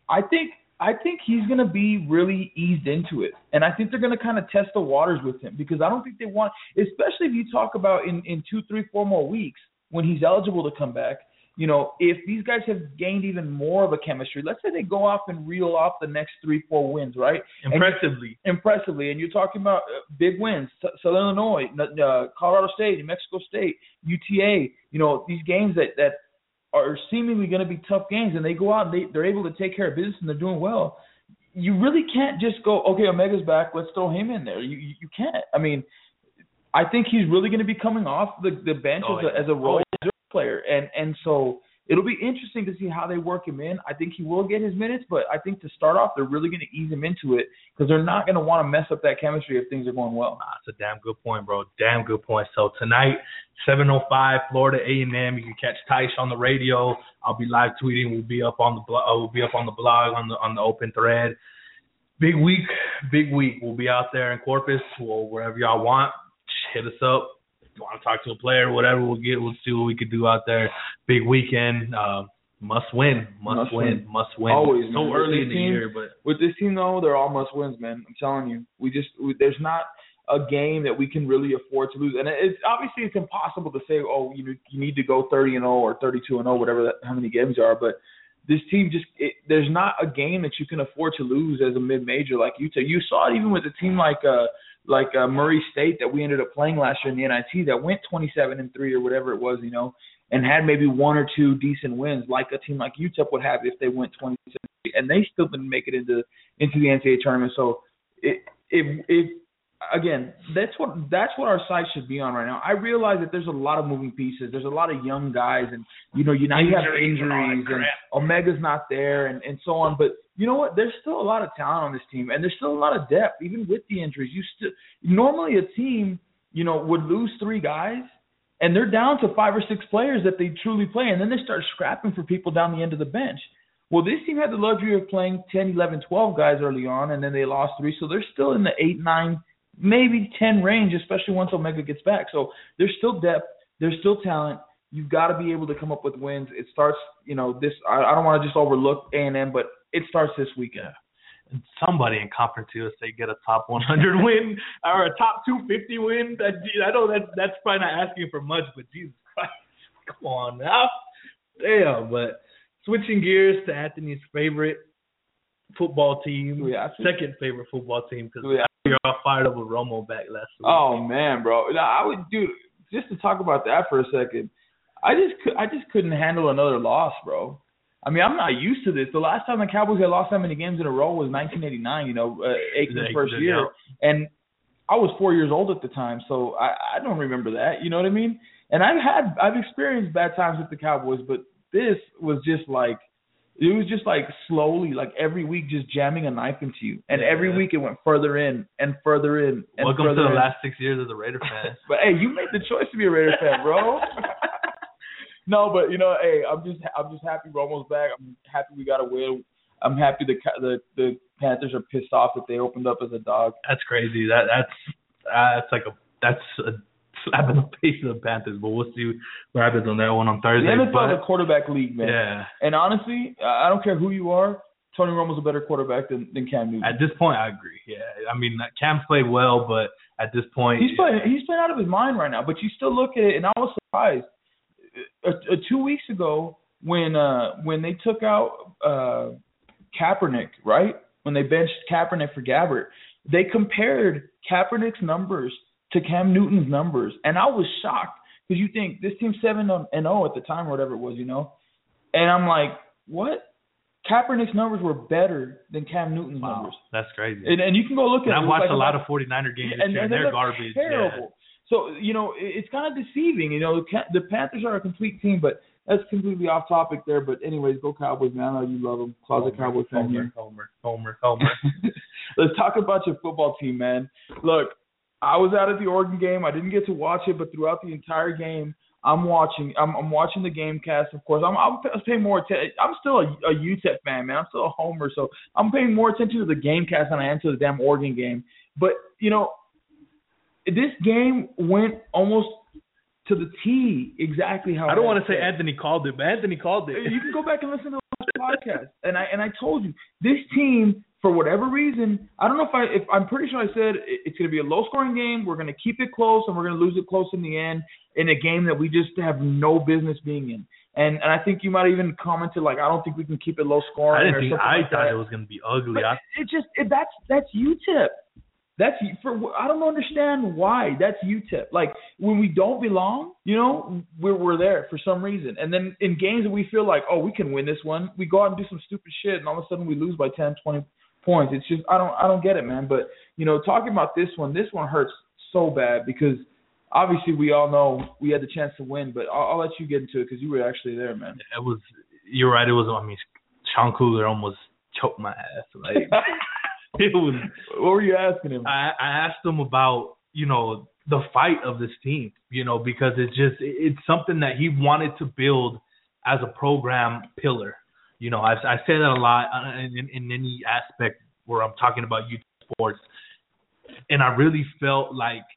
I think I think he's gonna be really eased into it, and I think they're gonna kind of test the waters with him because I don't think they want, especially if you talk about in in two, three, four more weeks when he's eligible to come back. You know, if these guys have gained even more of a chemistry, let's say they go off and reel off the next three, four wins, right? And impressively. impressively, and you're talking about uh, big wins: Southern Illinois, uh, Colorado State, New Mexico State, UTA. You know these games that that are seemingly going to be tough games, and they go out and they they're able to take care of business and they're doing well. You really can't just go, okay, Omega's back, let's throw him in there. You you, you can't. I mean, I think he's really going to be coming off the the bench Oh, as a as a role player, and and so it'll be interesting to see how they work him in. I think he will get his minutes, but I think to start off, they're really going to ease him into it because they're not going to want to mess up that chemistry if things are going well. Nah, That's a damn good point, bro. Damn good point. So tonight, 7:05, Florida A&M. You can catch Tice on the radio. I'll be live tweeting. We'll be up on the blog. Uh, we'll be up on the blog on the on the open thread. Big week, big week. We'll be out there in Corpus or wherever y'all want. Hit us up. You want to talk to a player, whatever, we'll get. We'll see what we could do out there. Big weekend. Uh, must win. Must, Must win. win. Must win. Always, so man. early in the team- year, but With this team, though, they're all must wins, man. I'm telling you, we just we, there's not a game that we can really afford to lose, and it's obviously it's impossible to say, oh, you you need to go 30 and 0 or 32 and 0, whatever that, how many games are, but this team just it, there's not a game that you can afford to lose as a mid major like UTEP. You saw it even with a team like uh like uh, Murray State that we ended up playing last year in the NIT that went 27 and three or whatever it was, you know, and had maybe one or two decent wins like a team like UTEP would have if they went 27 and they still didn't make it into into the NCAA tournament. So it if if again, that's what that's what our sight should be on right now. I realize that there's a lot of moving pieces. There's a lot of young guys, and you know, you now you have Injuries and all that injuries, and crap. Omega's not there, and and so on. But you know what? There's still a lot of talent on this team, and there's still a lot of depth, even with the injuries. You still normally a team, you know, would lose three guys. And they're down to five or six players that they truly play, and then they start scrapping for people down the end of the bench. Well, this team had the luxury of playing 10, 11, 12 guys early on, and then they lost three. So they're still in the 8, 9, maybe 10 range, especially once Omega gets back. So there's still depth. There's still talent. You've got to be able to come up with wins. It starts, you know, this. I, I don't want to just overlook A&M, but it starts this weekend. and somebody in Conference USA get a top 100 win or a top 250 win. That I know that that's probably not asking for much, but Jesus Christ, come on now, damn. But switching gears to Anthony's favorite football team, Do we have to? second favorite football team because You're all fired up with Romo back last week. Oh man, bro. No, I would do just to talk about that for a second. I just I just couldn't handle another loss, bro. I mean, I'm not used to this. The last time the Cowboys had lost that many games in a row was 1989. You know, uh, Aikman's first year, and I was four years old at the time, so I, I don't remember that. You know what I mean? And I've had I've experienced bad times with the Cowboys, but this was just like it was just like slowly, like every week, just jamming a knife into you, and Yeah. every week it went further in and further in and Welcome to further the in. last six years as a Raider fan. But hey, you made the choice to be a Raider fan, bro. no, but you know, hey, I'm just I'm just happy Romo's back. I'm happy we got a win. I'm happy the the the Panthers are pissed off that they opened up as a dog. that's crazy. That that's uh, that's like a that's a slap in the face of the Panthers. But we'll see what happens on that one on The Thursday. NFL is but a quarterback league, man. yeah, And honestly, I I don't care who you are. Tony Romo's a better quarterback than, than Cam Newton. At this point, I agree. Yeah, I mean Cam's played well, but at this point, he's playing he's playing out of his mind right now. But you still look at it, and I was surprised. Uh, uh, two weeks ago, when uh when they took out uh Kaepernick, right? When they benched Kaepernick for Gabbert, they compared Kaepernick's numbers to Cam Newton's numbers, and I was shocked because you think this team's seven and zero oh at the time or whatever it was, you know, and I'm like, what? Kaepernick's numbers were better than Cam Newton's wow, numbers. That's crazy. And, and you can go look at. And it. I've watched like a lot of 49er games and, and, and they're garbage. Terrible. Yeah. So you know it's kind of deceiving. You know the Panthers are a complete team, but that's completely off topic there. But anyways, go Cowboys, man. I know you love them. Closet Homer, Cowboy fan Homer, here. Homer, Homer, Homer. Let's talk about your football team, man. Look, I was out at the Oregon game. I didn't get to watch it, but throughout the entire game, I'm watching. I'm, I'm watching the game cast, of course. I'm, I'm paying more attention. I'm still a, a UTEP fan, man. I'm still a homer, so I'm paying more attention to the game cast than I am to the damn Oregon game. But you know, this game went almost to the T exactly how. I don't want to say Anthony called it, but Anthony called it. You can go back and listen to the podcast, and I and I told you this team for whatever reason, I don't know if I if I'm pretty sure I said it's going to be a low scoring game. We're going to keep it close and we're going to lose it close in the end in a game that we just have no business being in. And and I think you might even commented like I don't think we can keep it low scoring. I didn't think I like thought that. it was going to be ugly. But I, it just it, that's that's UTEP. That's for I don't understand why that's UTEP. Like when we don't belong, you know, we're we're there for some reason. And then in games that we feel like, oh, we can win this one, we go out and do some stupid shit, and all of a sudden we lose by 10, 20 points. It's just I don't I don't get it, man. But you know, talking about this one, this one hurts so bad because obviously we all know we had the chance to win. But I'll, I'll let you get into it because you were actually there, man. it was. You're right. It was. I mean, Sean Kugler almost choked my ass. Like it was. What were you asking him? I, I asked him about you know the fight of this team. You know because it's just it's something that he wanted to build as a program pillar. You know, I, I say that a lot uh, in, in any aspect where I'm talking about youth sports, and I really felt like,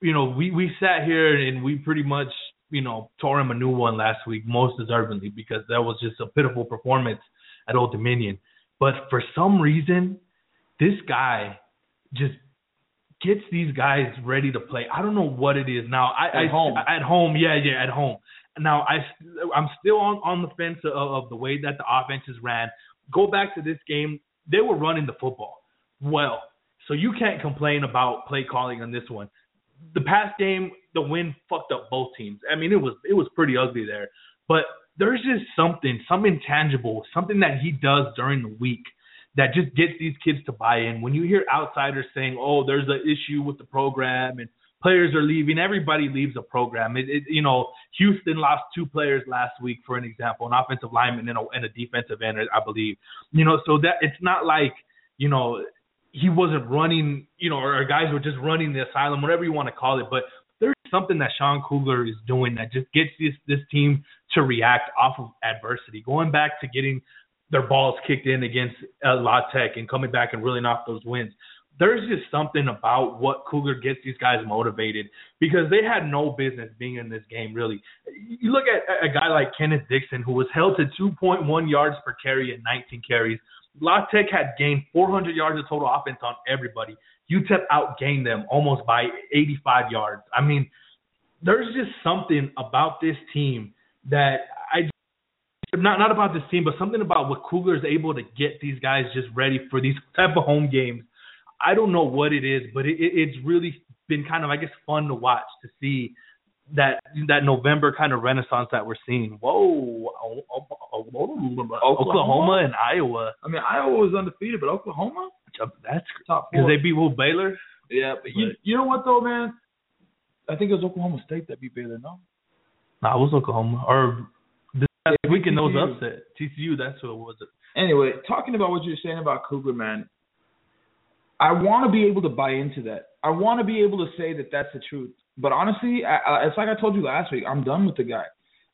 you know, we we sat here and we pretty much, you know, tore him a new one last week, most deservedly, because that was just a pitiful performance at Old Dominion. But for some reason, this guy just gets these guys ready to play. I don't know what it is now. I, At I home. at home, yeah, yeah, at home. Now I I'm still on on the fence of, of the way that the offenses ran. Go back to this game; they were running the football well, so you can't complain about play calling on this one. The past game, the win fucked up both teams. I mean, it was it was pretty ugly there, but there's just something, some intangible, something that he does during the week that just gets these kids to buy in. When you hear outsiders saying, "Oh, there's an issue with the program and players are leaving," everybody leaves a program. It, it you know, Houston lost two players last week, for an example, an offensive lineman and a, and a defensive end, I believe. You know, so that it's not like you know he wasn't running, you know, or, guys were just running the asylum, whatever you want to call it, but. There's something that Sean Kugler is doing that just gets this this team to react off of adversity. Going back to getting their balls kicked in against uh, La Tech and coming back and reeling off those wins. There's just something about what Kugler gets these guys motivated because they had no business being in this game, really. You look at a guy like Kenneth Dixon, who was held to 2.1 yards per carry and 19 carries. La Tech had gained 400 yards of total offense on everybody. UTEP outgained them almost by 85 yards. I mean, there's just something about this team that I not not about this team, but something about what Kugler is able to get these guys just ready for these type of home games. I don't know what it is, but it, it, it's really been kind of I guess fun to watch to see that that November kind of renaissance that we're seeing. Whoa, Oklahoma, Oklahoma and Iowa. I mean, Iowa was undefeated, but Oklahoma That's top because they beat Will Baylor. yeah, but you, you know what though, man? I think it was Oklahoma State that beat Baylor. No, Nah, it was Oklahoma or this Yeah, weekend. Was upset. TCU. That's who it was. anyway, talking about what you're saying about Kugler, man, I want to be able to buy into that. I want to be able to say that that's the truth. But honestly, I, I, it's like I told you last week. I'm done with the guy.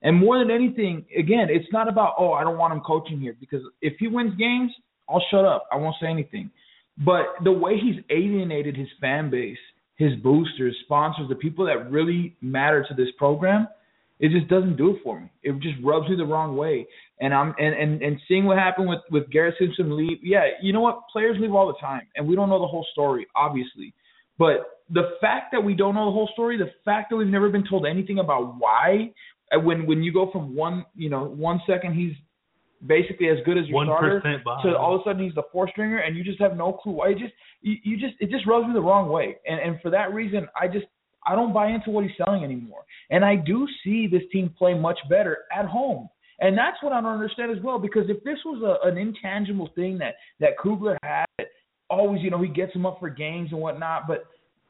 And more than anything, again, it's not about oh I don't want him coaching here because if he wins games, I'll shut up. I won't say anything. But the way he's alienated his fan base, his boosters, sponsors, the people that really matter to this program, It just doesn't do it for me. It just rubs me the wrong way. And I'm and and, and seeing what happened with with Garrett Simpson leave. Yeah, you know what? Players leave all the time, and we don't know the whole story, obviously. But the fact that we don't know the whole story, the fact that we've never been told anything about why, uh, when when you go from one, you know, one second he's basically as good as your starter to all of a sudden he's the four stringer and you just have no clue why. It just you, you just it just rubs me the wrong way. And and for that reason, I just I don't buy into what he's selling anymore. And I do see this team play much better at home. And that's what I don't understand as well. Because if this was a, an intangible thing that that Kugler had, always, you know, he gets them up for games and whatnot, but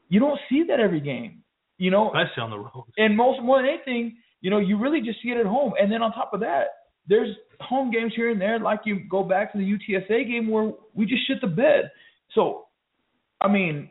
you don't see that every game. You know, especially on the road. And most more than anything, you know, you really just see it at home. And then on top of that, there's home games here and there, like you go back to the UTSA game where we just shit the bed. So, I mean,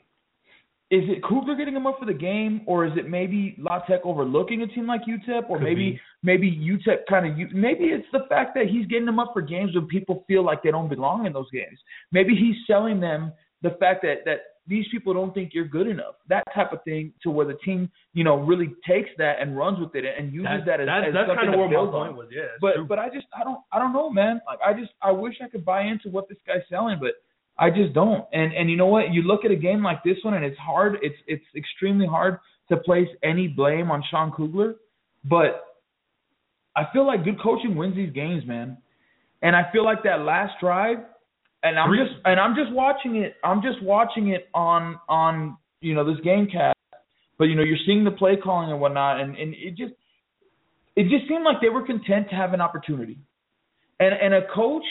is it Kugler getting him up for the game, or is it maybe La Tech overlooking a team like UTEP, or Could maybe be. maybe UTEP kind of maybe it's the fact that he's getting them up for games when people feel like they don't belong in those games. Maybe he's selling them the fact that that these people don't think you're good enough. That type of thing to where the team, you know, really takes that and runs with it and uses that, that as, that, as that's something kind of where my point was. Yeah, but true. but I just I don't I don't know, man. Like I just I wish I could buy into what this guy's selling, but I just don't. And and you know what? You look at a game like this one, and it's hard. It's it's extremely hard to place any blame on Sean Kugler, but I feel like good coaching wins these games, man. And I feel like that last drive, and I'm just and I'm just watching it. I'm just watching it on on you know this game cast, but you know you're seeing the play calling and whatnot, and and it just it just seemed like they were content to have an opportunity. And and a coach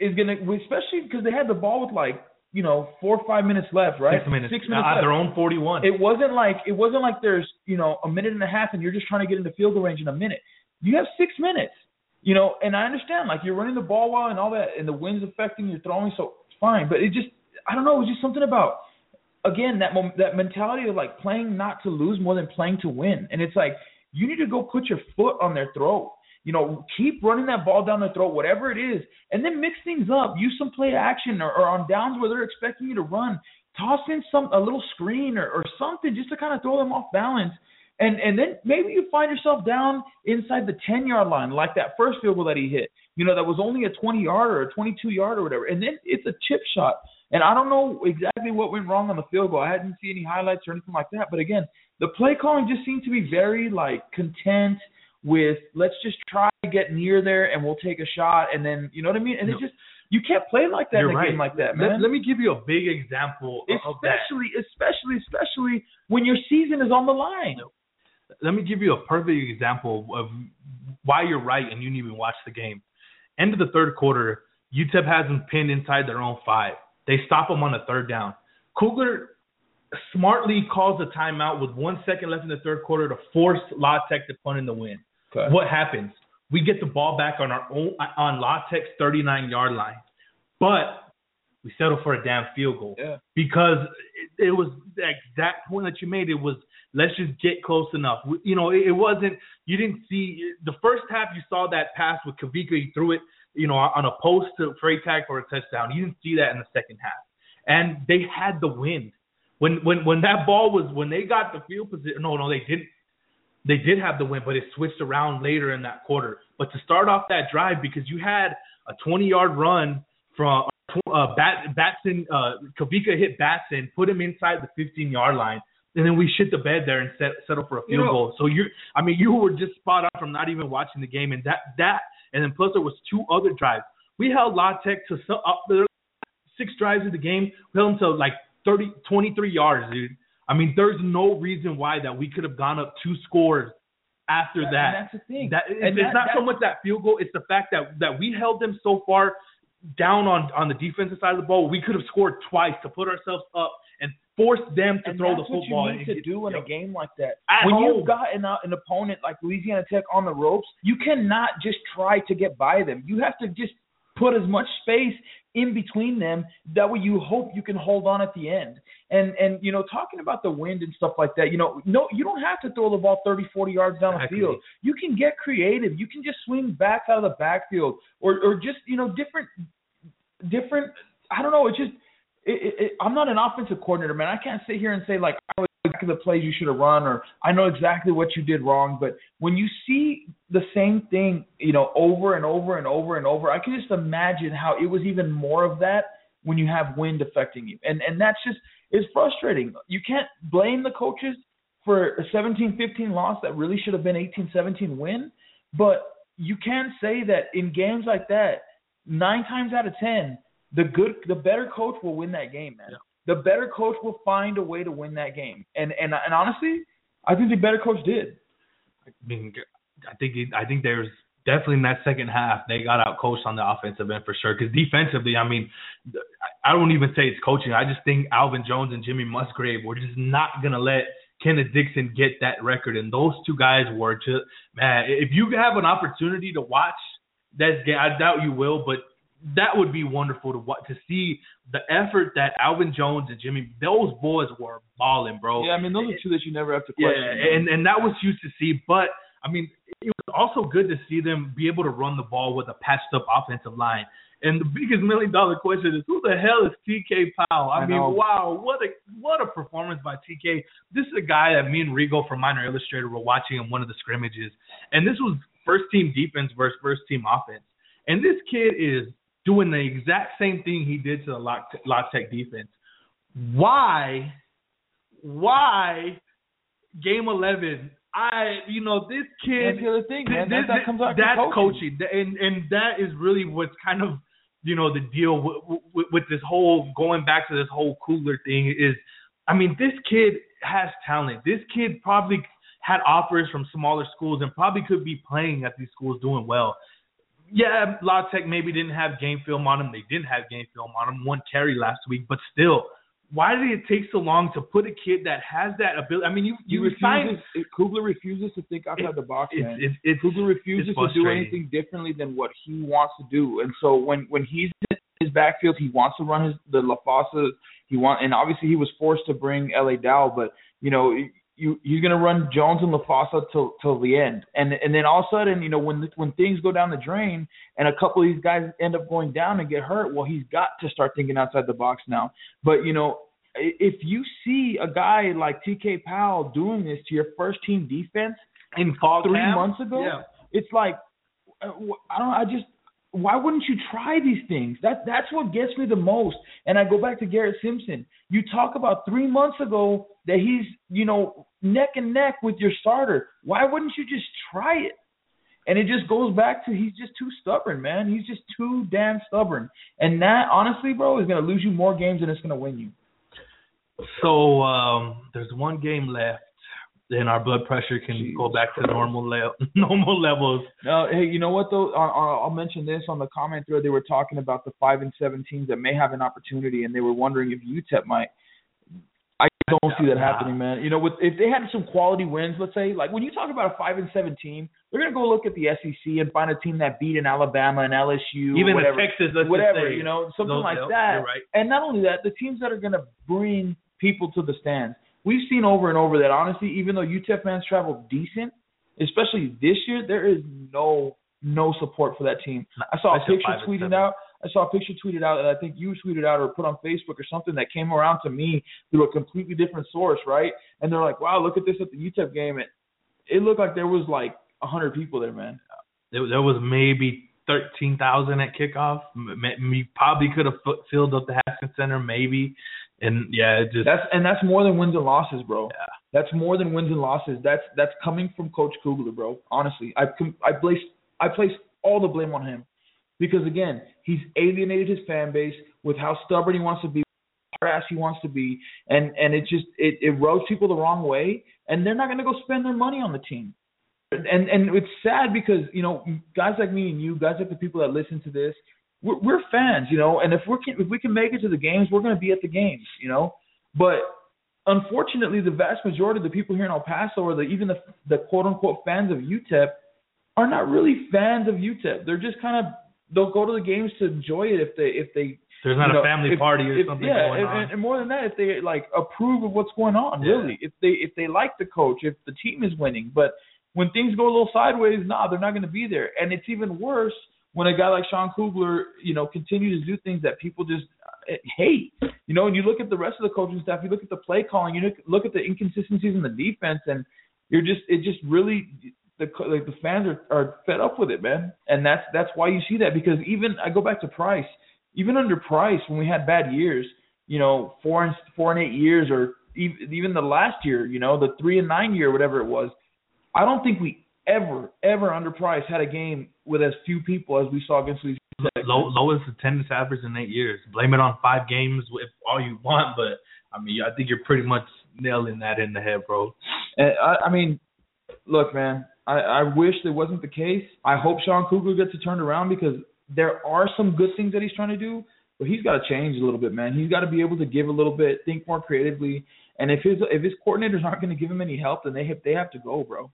is gonna, especially because they had the ball with like you know four or five minutes left, right? Six minutes. Six minutes at left. their own forty-one. It wasn't like it wasn't like there's you know a minute and a half and you're just trying to get into field goal range in a minute. You have six minutes, you know, and I understand like you're running the ball well and all that, and the wind's affecting your throwing, so it's fine. But it just I don't know, it was just something about again that mom- that mentality of like playing not to lose more than playing to win, and it's like you need to go put your foot on their throat you know, keep running that ball down the throat, whatever it is, and then mix things up. Use some play action or, or on downs where they're expecting you to run. Toss in some a little screen or, or something just to kind of throw them off balance. And and then maybe you find yourself down inside the 10 yard line, like that first field goal that he hit. You know, that was only a 20 yard or a 22 yard or whatever. And then it's a chip shot. And I don't know exactly what went wrong on the field goal. I hadn't seen any highlights or anything like that. But again, the play calling just seemed to be very like content with let's just try to get near there and we'll take a shot and then you know what I mean? And no. it just you can't play like that You're in a right. game like that, man. Let, let, me give you a big example especially, of that. Especially, especially when your season is on the line. Let me give you a perfect example of why you're right and you didn't even watch the game. End of the third quarter, UTEP has them pinned inside their own five. They stop them on the third down. Kugler smartly calls a timeout with one second left in the third quarter to force La Tech to punt in the win. Okay. What happens? We get the ball back on our own on La Tech's 39 yard line, but we settle for a damn field goal yeah. because it, it was the exact point that you made. It was let's just get close enough. You know, it, it wasn't. You didn't see the first half. You saw that pass with Kavika. He threw it, you know, on a post to Freitag for a touchdown. You didn't see that in the second half, and they had the wind. When when when that ball was when they got the field position. No, no, they didn't they did have the win, but it switched around later in that quarter. But to start off that drive, because you had a 20 yard run from uh, Bat, Batson, uh, Kavika hit Batson, put him inside the 15 yard line, and then we shit the bed there and set, settle for a field you know, goal. So you, I mean, you were just spot on from not even watching the game, and that that, and then plus there was two other drives. We held La Tech to up uh, six drives of the game. We held them to like 30, 23 yards, dude. I mean, there's no reason why that we could have gone up two scores after that. that. And that's the thing. That, and it's that, not so much that field goal; it's the fact that that we held them so far down on on the defensive side of the ball. We could have scored twice to put ourselves up and force them to and throw the football. What you need to do in you know, a game like that. At when home. you've got an, uh, an opponent like Louisiana Tech on the ropes, you cannot just try to get by them. You have to just put as much space in between them that way you hope you can hold on at the end and and you know talking about the wind and stuff like that you know no you don't have to throw the ball 30 40 yards down exactly. the field you can get creative you can just swing back out of the backfield or or just you know different different i don't know it's just it, it, i'm not an offensive coordinator man i can't sit here and say like i would exactly the plays you should have run, or I know exactly what you did wrong. But when you see the same thing, you know, over and over and over and over, I can just imagine how it was even more of that when you have wind affecting you, and and that's just it's frustrating. You can't blame the coaches for a 17-15 loss that really should have been 18-17 win, but you can say that in games like that, nine times out of ten, the good, the better coach will win that game, man. Yeah the better coach will find a way to win that game. And and and honestly, I think the better coach did. I mean, I think I think there's definitely in that second half they got out coached on the offensive end for sure. Because defensively, I mean, I don't even say it's coaching. I just think Alvin Jones and Jimmy Musgrave were just not gonna let Kenneth Dixon get that record, and those two guys were just man. If you have an opportunity to watch that game, I doubt you will, but that would be wonderful to to see the effort that Alvin Jones and Jimmy those boys were balling, bro. Yeah, I mean those are two that you never have to question. Yeah, and and that was used to see, but I mean it was also good to see them be able to run the ball with a patched up offensive line. And the biggest million dollar question is who the hell is TK Powell? I, I mean, know. wow, what a what a performance by TK. This is a guy that me and Rigo from Miner Illustrated were watching in one of the scrimmages, and this was first team defense versus first team offense. And this kid is doing the exact same thing he did to the Lock, Tech defense. Why? Why? Game eleven. I, you know, this kid. That's the other thing, man. This, that, that comes out that's coaching. coaching, and and that is really what's kind of, you know, the deal with, with, with this whole going back to this whole Kugler thing is, I mean, this kid has talent. This kid probably had offers from smaller schools and probably could be playing at these schools doing well yeah, La Tech maybe didn't have game film on him. They didn't have game film on him. One carry last week, but still, why did it take so long to put a kid that has that ability? I mean, you you refuses, find Kugler refuses to think outside it, the box, man. It's, it's, Kugler refuses to do anything differently than what he wants to do, and so when when he's in his backfield, he wants to run his the Laufasa. He want and obviously he was forced to bring La Dow, but you know you he's gonna run Jones and Laufasa till till the end, and and then all of a sudden, you know, when when things go down the drain and a couple of these guys end up going down and get hurt, well, he's got to start thinking outside the box now. But you know, if you see a guy like TK Powell doing this to your first team defense in fall three camp, months ago, yeah. it's like uh, I don't. I just why wouldn't you try these things? That that's what gets me the most. And I go back to Garrett Simpson. You talk about three months ago that he's you know neck and neck with your starter. Why wouldn't you just try it? And it just goes back to he's just too stubborn, man. He's just too damn stubborn. And that honestly, bro, is gonna lose you more games than it's gonna win you. So um, there's one game left then our blood pressure can Jeez go back to normal le- normal levels. No, hey, you know what though? I'll, I'll mention this on the comment thread. They were talking about the five and seven teams that may have an opportunity, and they were wondering if UTEP might. I don't see that happening, man. You know, with if they had some quality wins, let's say, like when you talk about a five and seven team, they're gonna go look at the SEC and find a team that beat an Alabama and LSU, even whatever, Texas, whatever, say, you know, something like that. Right. And not only that, the teams that are gonna bring people to the stands we've seen over and over that honestly, even though UTEP fans travel decent, especially this year, there is no no support for that team. I saw a picture tweeted out. I saw a picture tweeted out, and I think you tweeted out or put on Facebook or something that came around to me through a completely different source, right? And they're like, "Wow, look at this at the UTEP game." It it looked like there was like a hundred people there, man. There, there was maybe thirteen thousand at kickoff. We probably could have filled up the Haskins Center, maybe. And yeah, it just that's and that's more than wins and losses, bro. Yeah. That's more than wins and losses. That's that's coming from Coach Kugler, bro. Honestly, I I place I place all the blame on him because again, he's alienated his fan base with how stubborn he wants to be, how ass he wants to be, and and it just it it rubs people the wrong way, and they're not going to go spend their money on the team. And and it's sad because you know guys like me and you, guys like the people that listen to this, we're, we're fans, you know, and if we can if we can make it to the games, we're going to be at the games, you know. But unfortunately, the vast majority of the people here in El Paso, or the, even the the quote unquote fans of UTEP, are not really fans of UTEP. They're just kind of they'll go to the games to enjoy it if they if they there's not know, a family if, party or if, something yeah, going on. And, and more than that, if they like approve of what's going on, yeah. really, if they if they like the coach, if the team is winning, but when things go a little sideways, nah, they're not going to be there. And it's even worse when a guy like Sean Kugler, you know, continues to do things that people just uh, hate. You know, and you look at the rest of the coaching staff, you look at the play calling, you look, look at the inconsistencies in the defense, and you're just it just really the like the fans are are fed up with it, man. And that's that's why you see that because even I go back to Price, even under Price when we had bad years, you know, four and four and eight years or even even the last year, you know, the three and nine year, whatever it was, I don't think we ever ever under Price had a game with as few people as we saw against Louisiana. Low, lowest attendance average in eight years. Blame it on five games if all you want, but I mean, I think you're pretty much nailing that in the head, bro. And I, I mean, look, man, I, I wish it wasn't the case. I hope Sean Kugler gets it turned around because there are some good things that he's trying to do, but he's got to change a little bit, man. He's got to be able to give a little bit, think more creatively. And if his if his coordinators aren't going to give him any help, then they have they have to go, bro.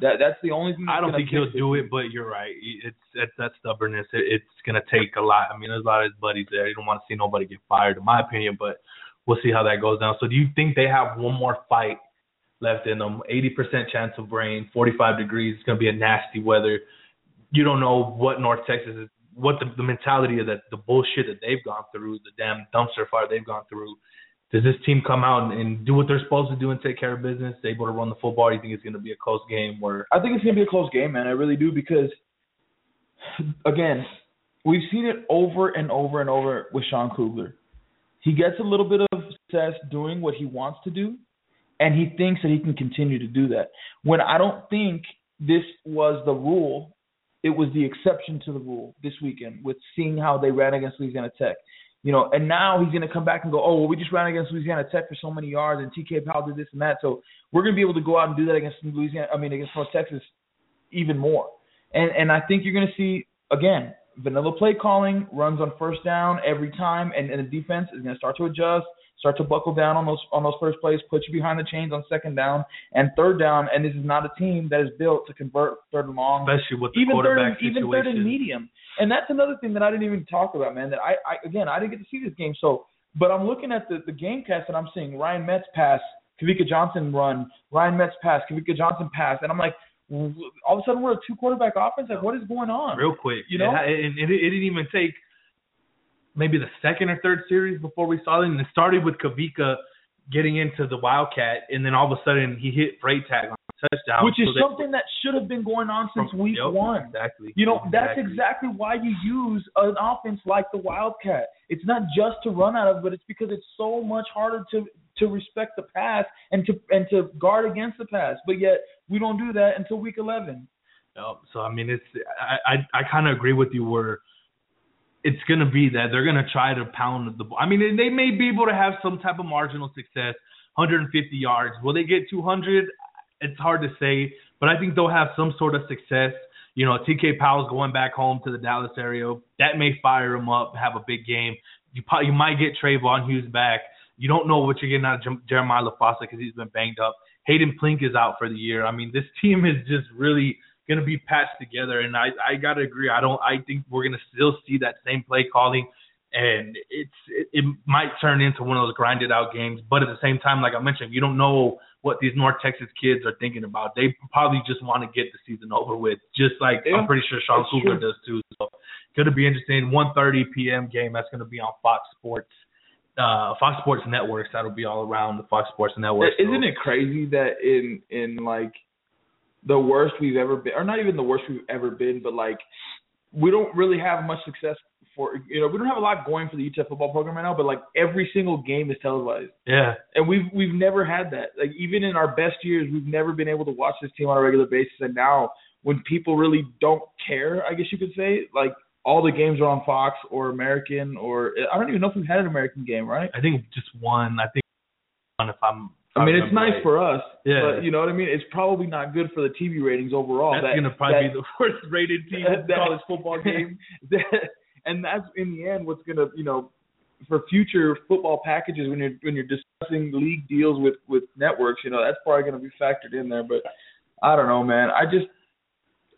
That that's the only thing. I don't think he'll do it, but you're right. It's it's that stubbornness. It, it's gonna take a lot. I mean, there's a lot of his buddies there. You don't want to see nobody get fired, in my opinion. But we'll see how that goes down. So, do you think they have one more fight left in them? 80% chance of rain, 45 degrees. It's gonna be a nasty weather. You don't know what North Texas is, what the, the mentality of that, the bullshit that they've gone through, the damn dumpster fire they've gone through does this team come out and do what they're supposed to do and take care of business, able to run the football? Do you think it's going to be a close game? Where I think it's going to be a close game, man. I really do because, again, we've seen it over and over and over with Sean Kugler. He gets a little bit of success doing what he wants to do, and he thinks that he can continue to do that. When I don't think this was the rule, it was the exception to the rule this weekend with seeing how they ran against Louisiana Tech. You know, and now he's going to come back and go, oh, well, we just ran against Louisiana Tech for so many yards, and TK Powell did this and that. So we're going to be able to go out and do that against Louisiana. I mean, against North Texas, even more. And and I think you're going to see again vanilla play calling runs on first down every time, and, and the defense is going to start to adjust start to buckle down on those on those first plays, put you behind the chains on second down and third down. And this is not a team that is built to convert third and long, especially with the even quarterback third, and, even third and medium. And that's another thing that I didn't even talk about, man. That I, I again I didn't get to see this game, so but I'm looking at the the game cast and I'm seeing Ryan Metz pass, Kavika Johnson run, Ryan Metz pass, Kavika Johnson pass, and I'm like. All of a sudden, we're a two quarterback offense. Like, what is going on? Real quick, you know, it, it, it, it didn't even take maybe the second or third series before we saw it, and it started with Kavika getting into the Wildcat, and then all of a sudden he hit Freitag which is so something that should have been going on since week one. Exactly. You know, exactly. that's exactly why you use an offense like the Wildcat. It's not just to run out of, but it's because it's so much harder to to respect the pass and to and to guard against the pass. But yet we don't do that until week eleven. Yep. So I mean, it's I I, I kind of agree with you where it's going to be that they're going to try to pound the ball. I mean, they may be able to have some type of marginal success, 150 yards. Will they get 200? It's hard to say, but I think they'll have some sort of success. You know, TK Powell's going back home to the Dallas area. That may fire him up, have a big game. You probably, you might get Trayvon Hughes back. You don't know what you're getting out of Jeremiah Laufasa because he's been banged up. Hayden Plinke is out for the year. I mean, this team is just really – going to be patched together. And I I got to agree. I don't. I think we're going to still see that same play calling, and it's it, it might turn into one of those grinded out games. But at the same time, like I mentioned, you don't know what these North Texas kids are thinking about. They probably just want to get the season over with, just like yeah, I'm pretty sure Sean Kugler does too. So going to be interesting. 1:30 p.m. game. That's going to be on Fox Sports uh, Fox Sports networks. That'll be all around the Fox Sports network. Isn't so. it crazy that in in like the worst we've ever been, or not even the worst we've ever been, but like we don't really have much success for you know we don't have a lot going for the UTEP football program right now, but like every single game is televised. Yeah, and we've we've never had that. Like even in our best years, we've never been able to watch this team on a regular basis. And now when people really don't care, I guess you could say, like all the games are on Fox or American or I don't even know if we've had an American game, right? I think just one. I think one if I'm I mean, it's nice right. for us, yeah. but you know what I mean. It's probably not good for the TV ratings overall. That's that, gonna probably that, be the worst rated TV that, college football game. That, and that's in the end what's gonna, you know, for future football packages when you're when you're discussing league deals with with networks, you know, that's probably gonna be factored in there. But I don't know, man. I just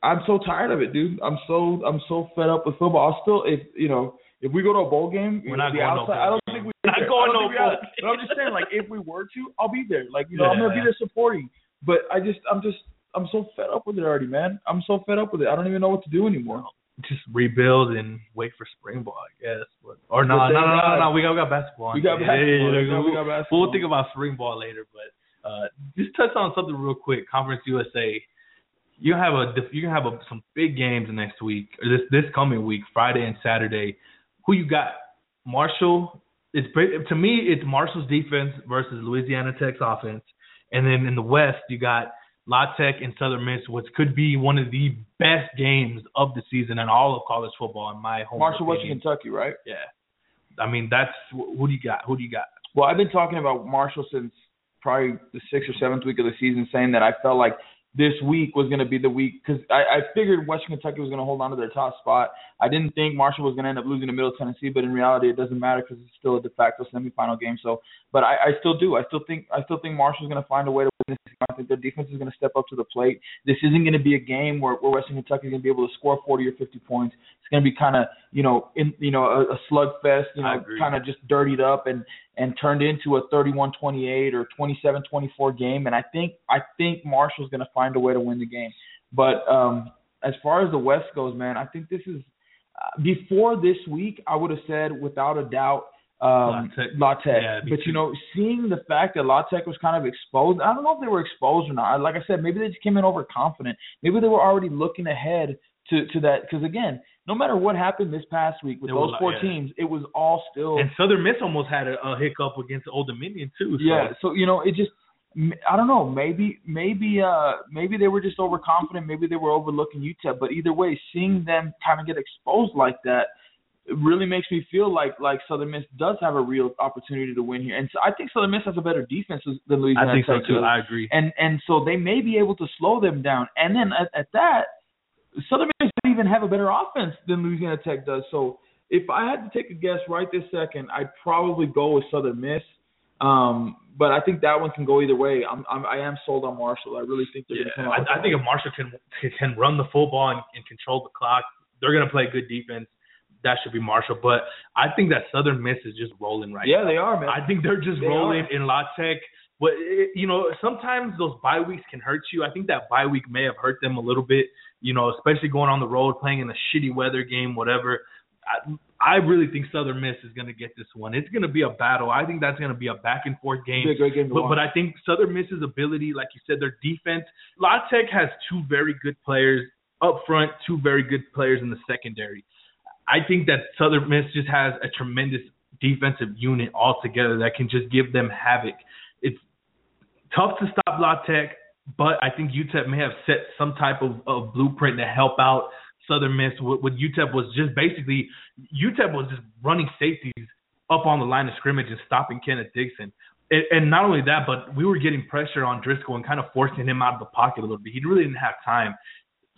I'm so tired of it, dude. I'm so I'm so fed up with football. I'll still if you know if we go to a bowl game, we're not going outside, no I don't think we. We're not going no bowl. But I'm just saying, like, if we were to, I'll be there. Like, you know, Yeah. I'm gonna be there supporting. But I just, I'm just, I'm so fed up with it already, man. I'm so fed up with it. I don't even know what to do anymore. Just rebuild and wait for spring ball, I guess. But, or no, no, no, no, no, no, we got, we got basketball. We got basketball. Yeah, yeah, yeah, we, got basketball. We'll think about spring ball later, but uh, just touch on something real quick. Conference USA, you have a you can have a, some big games next week or this this coming week, Friday and Saturday. Who you got? Marshall. It's to me, it's Marshall's defense versus Louisiana Tech's offense, and then in the West you got La Tech and Southern Miss, which could be one of the best games of the season in all of college football in my home. Marshall, opinion. Western Kentucky, right? Yeah. I mean, that's who do you got? Who do you got? Well, I've been talking about Marshall since probably the sixth or seventh week of the season, saying that I felt like this week was going to be the week because I, I figured Western Kentucky was going to hold on to their top spot. I didn't think Marshall was going to end up losing to Middle Tennessee, but in reality, it doesn't matter because it's still a de facto semifinal game. So, but I, I still do. I still think I still think Marshall's going to find a way to win this. Game. I think their defense is going to step up to the plate. This isn't going to be a game where, where Western Kentucky is going to be able to score 40 or 50 points. It's going to be kind of you know in you know a, a slugfest, you know, kind of just dirtied up and and turned into a 31-28 or 27-24 game. And I think I think Marshall's going to find a way to win the game. But um, as far as the West goes, man, I think this is uh, before this week. I would have said without a doubt. Um, La Tech, yeah, but you know, seeing the fact that La Tech was kind of exposed, I don't know if they were exposed or not. Like I said, maybe they just came in overconfident. Maybe they were already looking ahead to to that because again, no matter what happened this past week with It those was- four yeah. teams, it was all still And Southern Miss almost had a, a hiccup against Old Dominion too. So. yeah. So you know, it just. I don't know. Maybe maybe uh maybe they were just overconfident. Maybe they were overlooking UTEP. But either way, seeing them kind of get exposed like that. Really makes me feel like like Southern Miss does have a real opportunity to win here, and so I think Southern Miss has a better defense than Louisiana I think so Tech too. does. I agree. and and so they may be able to slow them down. And then at, at that, Southern Miss even have a better offense than Louisiana Tech does. So if I had to take a guess right this second, I'd probably go with Southern Miss. Um, but I think that one can go either way. I'm, I'm I am sold on Marshall. I really think they're Yeah, going to come out. I, I think if Marshall can can run the football and, and control the clock, they're gonna play good defense. That should be Marshall. But I think that Southern Miss is just rolling right yeah, now. Yeah, they are, man. I think they're just They rolling are. in La Tech. But it, you know, sometimes those bye weeks can hurt you. I think that bye week may have hurt them a little bit. You know, especially going on the road, playing in a shitty weather game, whatever. I, I really think Southern Miss is going to get this one. It's going to be a battle. I think that's going to be a back and forth game. Game But, but I think Southern Miss's ability, like you said, their defense. La Tech has two very good players up front, two very good players in the secondary. I think that Southern Miss just has a tremendous defensive unit altogether that can just give them havoc. It's tough to stop La Tech, but I think UTEP may have set some type of, of blueprint to help out Southern Miss. What, what UTEP was just basically UTEP was just running safeties up on the line of scrimmage and stopping Kenneth Dixon. And, and not only that, but we were getting pressure on Driskel and kind of forcing him out of the pocket a little bit. He really didn't have time.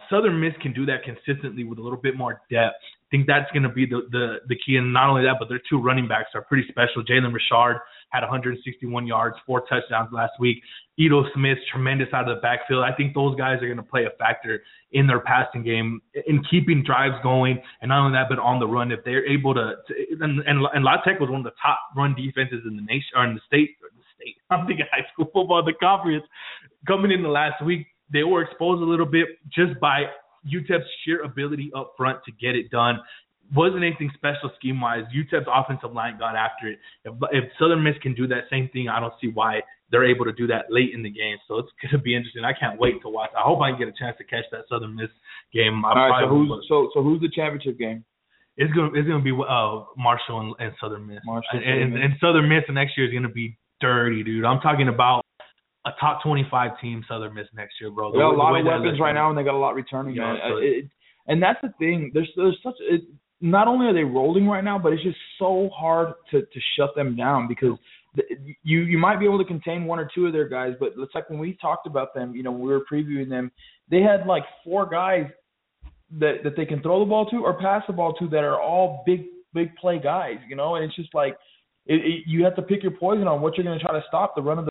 Southern Miss can do that consistently with a little bit more depth. I think that's going to be the, the the key. And not only that, but their two running backs are pretty special. Jalen Richard had 161 yards, four touchdowns last week. Ito Smith, tremendous out of the backfield. I think those guys are going to play a factor in their passing game, in keeping drives going, and not only that, but on the run. If they're able to, to and, and and La Tech was one of the top run defenses in the nation or in the state. Or the state. I'm thinking high school football, the conference. Coming in the last week, they were exposed a little bit just by UTEP's sheer ability up front to get it done. Wasn't anything special scheme wise. UTEP's offensive line got after it. If, if Southern Miss can do that same thing, I don't see why they're able to do that late in the game. So it's going to be interesting. I can't wait to watch. I hope I can get a chance to catch that Southern Miss game. I All right, so who's so so who's the championship game? It's gonna it's gonna be uh Marshall and, and Southern Miss. Marshall, and, Southern and, Miss. and Southern Miss next year is gonna be dirty, dude. I'm talking about a top 25 team Southern Miss next year, bro. They got a lot way of weapons right now, and they got a lot returning. Yeah, man. It- and that's the thing. There's there's such it, not only are they rolling right now, but it's just so hard to to shut them down because the, you you might be able to contain one or two of their guys, but it's like when we talked about them, you know, when we were previewing them, they had like four guys that that they can throw the ball to or pass the ball to that are all big big play guys, you know, and it's just like it, it, you have to pick your poison on what you're going to try to stop the run of the.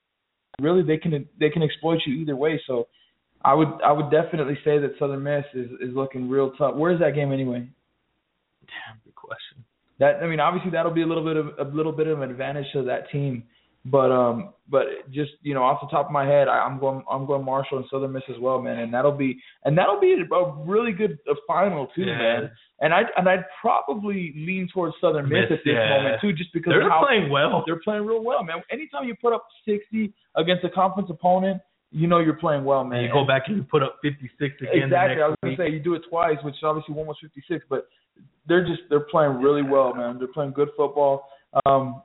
Really, they can they can exploit you either way. So, I would I would definitely say that Southern Miss is is looking real tough. Where's that game anyway? Damn, good question. That I mean, obviously that'll be a little bit of a little bit of an advantage to that team. But um, but just you know, off the top of my head, I, I'm going I'm going Marshall and Southern Miss as well, man, and that'll be and that'll be a really good uh, final too, yeah. man. And I and I'd probably lean towards Southern Miss, Miss at this yeah. moment too, just because they're playing well. They're playing real well, man. Anytime you put up 60 against a conference opponent, you know you're playing well, man. And you go back and you put up 56 again. Exactly. I was gonna say you do it twice, which obviously one was 56, but they're just they're playing really well, man. They're playing good football. Um,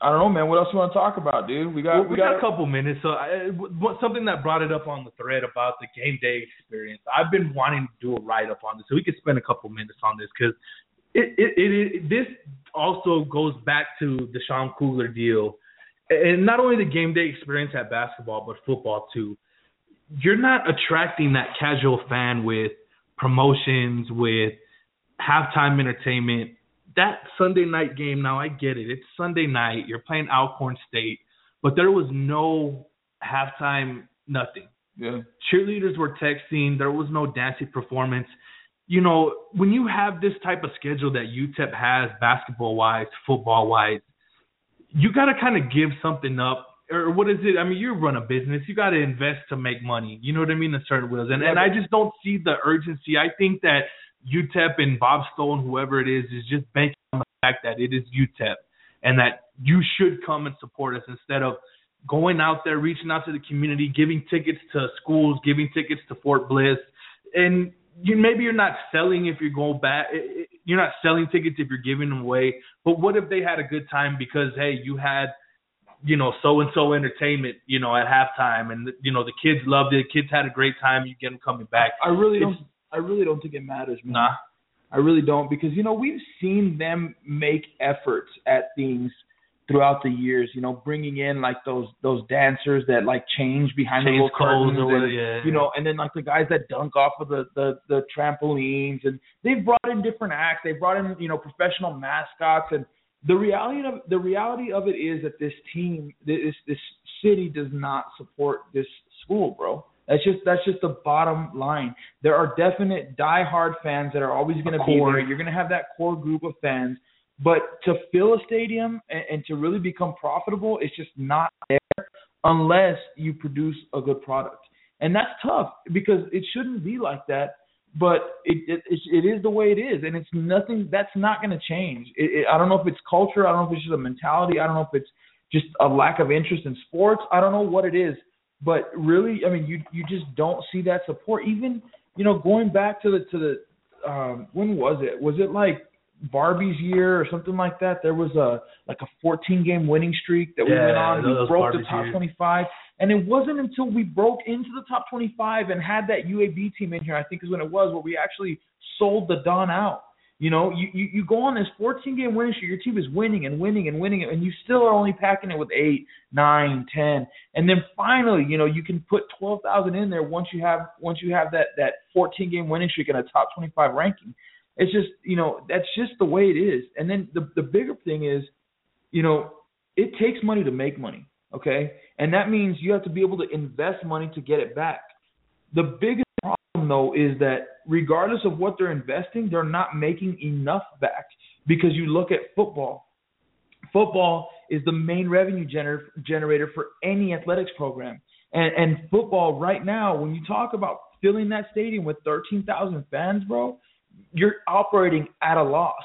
I don't know, man. What else you want to talk about, dude? We got well, we, got, got, a couple minutes. So, I, something that brought it up on the thread about the game day experience. I've been wanting to do a write up on this, so we could spend a couple minutes on this because it, it, it, it this also goes back to the Sean Kugler deal, and not only the game day experience at basketball, but football too. You're not attracting that casual fan with promotions, with halftime entertainment that Sunday night game, now I get it. It's Sunday night. You're playing Alcorn State, but there was no halftime, nothing. Yeah. Cheerleaders were texting. There was no dancing performance. You know, when you have this type of schedule that UTEP has, basketball wise, football wise, you got to kind of give something up. Or what is it? I mean, you run a business. You got to invest to make money. You know what I mean? In certain ways, and and I just don't see the urgency. I think that UTEP and Bob Stull, whoever it is, is just banking on the fact that it is UTEP and that you should come and support us instead of going out there, reaching out to the community, giving tickets to schools, giving tickets to Fort Bliss, and you maybe you're not selling if you go back. Eh, eh, you're not selling tickets if you're giving them away. But what if they had a good time because hey, you had you know so and so entertainment you know at halftime and you know the kids loved it kids had a great time you get them coming back i really don't I really don't think it matters, man. Nah. I really don't because you know we've seen them make efforts at things throughout the years. You know, bringing in like those those dancers that like change behind change the little curtains, and, yeah, you know, and then like the guys that dunk off of the the the trampolines, and they've brought in different acts. They brought in you know professional mascots, and the reality of the reality of it is that this team, this this city does not support this school, bro. That's just that's just the bottom line. There are definite die-hard fans that are always going to be there. You're going to have that core group of fans, but to fill a stadium and, and to really become profitable, it's just not there unless you produce a good product, and that's tough because it shouldn't be like that. But it it, it is the way it is, and it's nothing. That's not going to change. It, it, I don't know if it's culture. I don't know if it's just a mentality. I don't know if it's just a lack of interest in sports. I don't know what it is but really, I mean, you you just don't see that support. Even you know, going back to the to the um, when was it? Was it like Barbee's year or something like that? There was a like a 14 game winning streak that we yeah, went on. We broke Barbie's the top year. 25, and it wasn't until we broke into the top 25 and had that UAB team in here, I think is when it was, where we actually sold the Don out. You know, you, you, you go on this 14 game winning streak, your team is winning and winning and winning, and you still are only packing it with eight, nine, ten, and then finally, you know, you can put 12,000 in there once you have once you have that that 14 game winning streak and a top 25 ranking. It's just, you know, that's just the way it is. And then the the bigger thing is, you know, it takes money to make money, okay? And that means you have to be able to invest money to get it back. The biggest though is that regardless of what they're investing, they're not making enough back because you look at football. Football is the main revenue gener- generator for any athletics program. And, and football right now, when you talk about filling that stadium with 13,000 fans, bro, you're operating at a loss.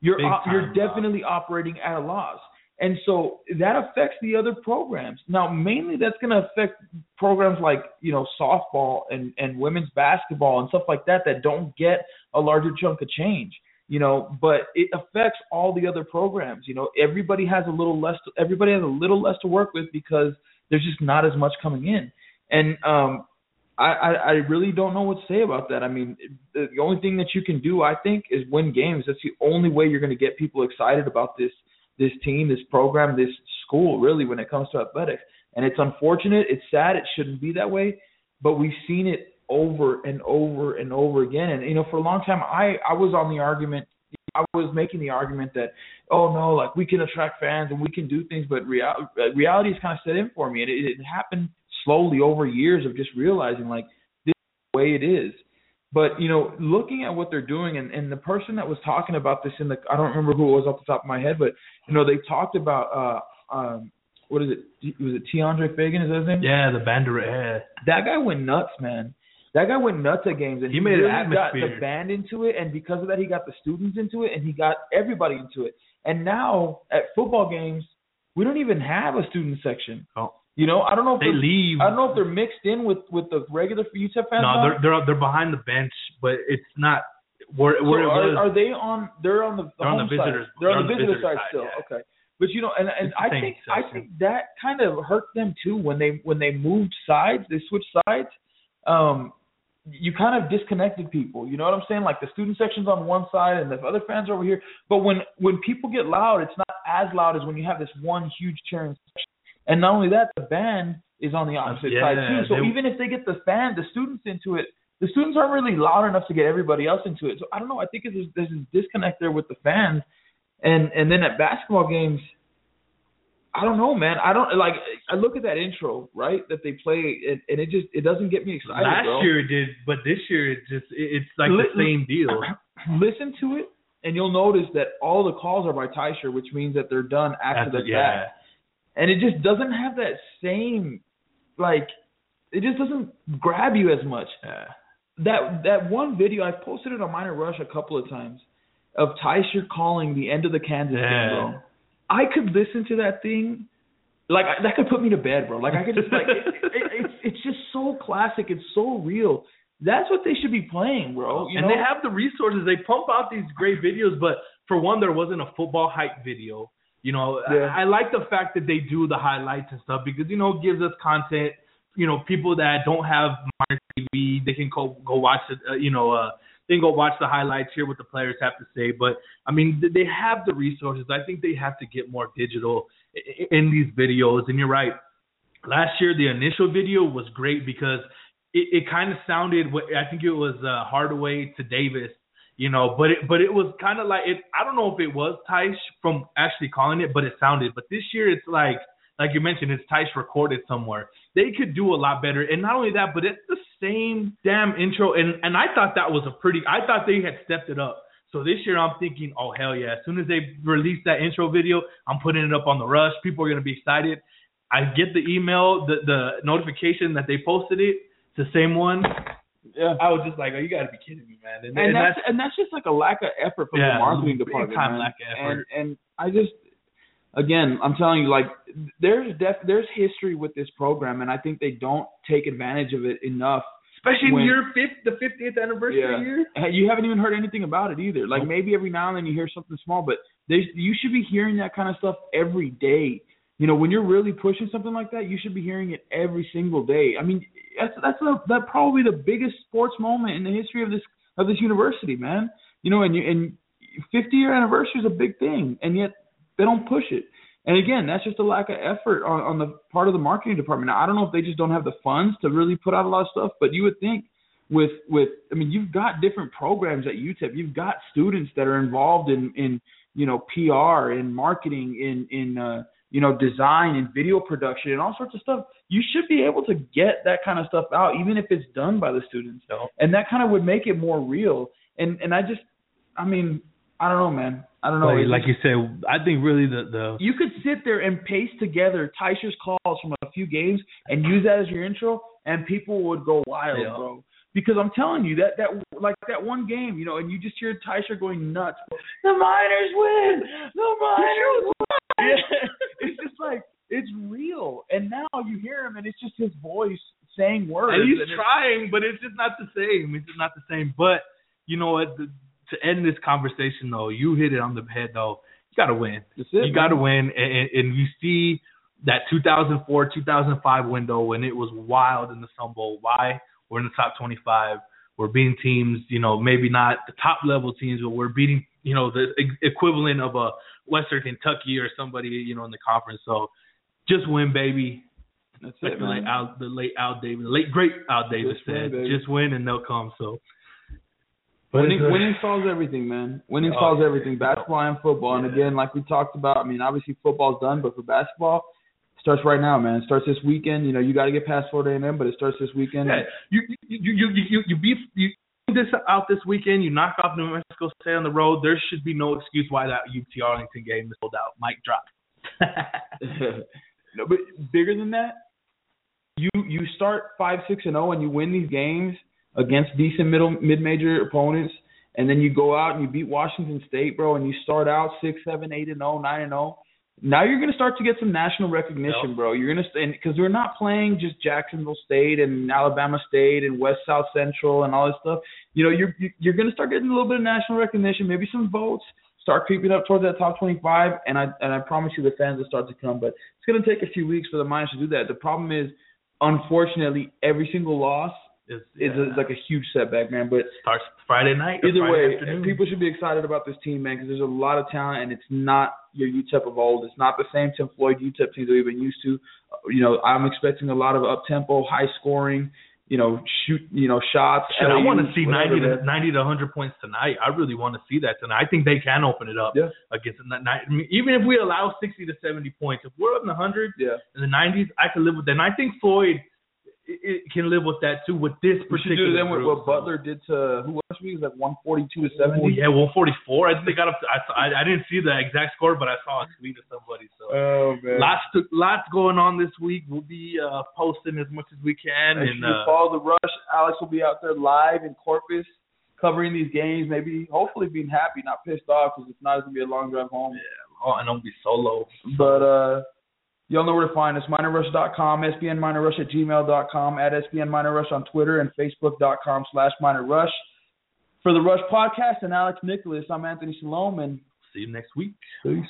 You're you're definitely operating at a loss. And so that affects the other programs. Now, mainly that's going to affect programs like, you know, softball and, and women's basketball and stuff like that that don't get a larger chunk of change, you know, but it affects all the other programs. You know, everybody has a little less, everybody has a little less to work with because there's just not as much coming in. And, um, I, I, I really don't know what to say about that. I mean, the only thing that you can do, I think, is win games. That's the only way you're going to get people excited about this this team, this program, this school, really, when it comes to athletics. And it's unfortunate. It's sad. It shouldn't be that way. But we've seen it over and over and over again. And you know, for a long time, I I was on the argument. I was making the argument that, oh no, like we can attract fans and we can do things, but real, reality has kind of set in for me, and it, it happened slowly over years of just realizing like this is the way it is. But you know, looking at what they're doing, and, and the person that was talking about this in the I don't remember who it was off the top of my head, but you know they talked about uh, um, what is it? Was it Tiandre Fagan? Is that his name? Yeah, the Bandera. Yeah. That guy went nuts, man. That guy went nuts at games, and He made an really got the band into it, and because of that, he got the students into it, and he got everybody into it. And now at football games, we don't even have a student section. Oh. You know, I don't know if They leave. I don't know if they're mixed in with with the regular UTEP fans. No, they're they're they're behind the bench, but it's not where So where it was. are, are they on? They're on the, the They're on the visitors- side. They're, on the visitor, side, side, still. yeah. Okay, but you know, and and I think I think that kind of hurt them too when they when they moved sides. They switched sides. Um, you kind of disconnected people. You know what I'm saying? Like the student section's on one side and the other fans are over here. But when when people get loud, it's not as loud as when you have this one huge cheering section. And not only that, the band is on the opposite Yeah, side too. So they- even if they get the fan, the students into it, the students aren't really loud enough to get everybody else into it. So I don't know. I think there's there's this disconnect there with the fans, and and then at basketball games, I don't know, man. I don't like. I look at that intro right that they play, and, and it just it doesn't get me excited. Last bro. year it did, but this year it just it, it's like Li- the same deal. listen to it, and you'll notice that all the calls are by Teicher, which means that they're done after After- the yeah. fact. And it just doesn't have that same, like, it just doesn't grab you as much. yeah. That that one video I posted it on Miner Rush a couple of times of Teicher calling the end of the Kansas game, bro. I could listen to that thing, like that could put me to bed, bro. Like I could just like it, it, it's it's just so classic. It's so real. That's what they should be playing, bro. You and know? they have the resources. They pump out these great videos, but for one, there wasn't a football hype video. You know, Yeah. I, I like the fact that they do the highlights and stuff because you know it gives us content. You know, people that don't have Miner TV, they can go go watch it. Uh, you know, uh, they can go watch the highlights, hear what the players have to say. But I mean, th- they have the resources. I think they have to get more digital in these videos. And you're right. Last year, the initial video was great because it, it kind of sounded. what- I think it was uh, Hardaway to Davis, you know, but it but it was kind of like it. I don't know if it was Tice from actually calling it, but it sounded. But this year, it's like like you mentioned, it's Tice recorded somewhere. They could do a lot better, and not only that, but it's the same damn intro. And and I thought that was a pretty. I thought they had stepped it up. So this year, I'm thinking, oh hell yeah! As soon as they release that intro video, I'm putting it up on the rush. People are gonna be excited. I get the email, the the notification that they posted it. It's the same one. Yeah. I was just like, oh, you got to be kidding me, man. And, and, and that's, and that's just like a lack of effort from Yeah, the marketing department. time man. lack of effort. And and I just again, I'm telling you, like there's def- there's history with this program, and I think they don't take advantage of it enough. especially when- in your fifth, the 50th anniversary Yeah. year. You haven't even heard anything about it either. Like maybe every now and then you hear something small, but they you should be hearing that kind of stuff every day. You know, when you're really pushing something like that, you should be hearing it every single day. I mean, that's that's a, that probably the biggest sports moment in the history of this of this university, man. You know, and you, and 50 year anniversary is a big thing, and yet they don't push it. And again, that's just a lack of effort on, on the part of the marketing department. Now, I don't know if they just don't have the funds to really put out a lot of stuff, but you would think with with I mean, you've got different programs at UTEP. You've got students that are involved in in you know PR in marketing in in uh, you know design and video production and all sorts of stuff. You should be able to get that kind of stuff out, even if it's done by the students. No. And that kind of would make it more real. And and I just, I mean, I don't know, man. I don't know. Like, like you said, I think really the the you could sit there and paste together Teicher's calls from a few games and use that as your intro, and people would go wild, Yeah. bro. Because I'm telling you that that like that one game, you know, and you just hear Tysher going nuts. The Miners win. The Miners win. Yeah. It's just like it's real, and now you hear him, and it's just his voice saying words. and he's and trying, but it's just not the same. It's just not the same. But you know what? The, to end this conversation though, you hit it on the head though. You got to win. It, you got to man. win, and, and, you see that 2004, 2005 window when it was wild in the Sun Bowl. Why? We're in the top 25. We're beating teams, you know, maybe not the top level teams, but we're beating, you know, the equivalent of a Western Kentucky or somebody, you know, in the conference. So just win, baby. That's Like it, the late man. Al, the late Al Davis, the late great Al Davis Just win, said, baby. "Just win and they'll come." So, Winning, winning solves everything, man. Winning Oh, solves yeah. everything. Basketball and football. And Yeah. again, like we talked about, I mean, obviously football's done, but for basketball, it starts right now, man. It starts this weekend. You know, you got to get past Florida A&M, but it starts this weekend. yeah, you you you you you you beat you this out this weekend. You knock off New Mexico State on the road. There should be no excuse why that UT Arlington game is sold out. Mic drop. no, but bigger than that, you you start five, six, and zero, and you win these games against decent middle mid major opponents, and then you go out and you beat Washington State, bro, and you start out six, seven, eight, and zero, nine and zero. Now you're gonna start to get some national recognition, Yep. bro. You're gonna because we're not playing just Jacksonville State and Alabama State and West South Central and all this stuff. You know, you're you're gonna start getting a little bit of national recognition, maybe some votes, start creeping up towards that top 25, and I and I promise you the fans will start to come. But it's gonna take a few weeks for the Miners to do that. The problem is, unfortunately, every single loss Is, yeah. is like a huge setback, man. But starts Friday night. Either Friday way, afternoon. people should be excited about this team, man, because there's a lot of talent, and it's not your UTEP of old. It's not the same Tim Floyd UTEP team that we've been used to. You know, I'm expecting a lot of up tempo, high scoring, you know, shoot, you know, shots. Shit, I want to see 90 to 90 to 100 points tonight. I really want to see that tonight. I think they can open it up Yeah. against I mean, even if we allow 60 to 70 points. If we're up in the hundreds Yeah. in the 90s, I can live with that. And I think Floyd it, it can live with that too with this We should particular do them with group. what Butler did to who? It was like 142 to Oh, 70. yeah, 144. I think they got up. To, I, I I didn't see the exact score, but I saw a tweet of somebody. So Oh man. lots to, lots going on this week. We'll be uh, posting as much as we can, and you uh, follow the rush. Alex will be out there live in Corpus, covering these games. Maybe, hopefully, being happy, not pissed off, because if not, it's gonna be a long drive home. Yeah, oh, and I'll be solo. But uh, y'all know where to find us: minerrush.com, sbnminerrush at gmail.com, at sbnminerrush on Twitter, and facebook.com slash minorrush. For the Rush Podcast and Alex Nicolas, I'm Anthony Salom, and See you next week. peace.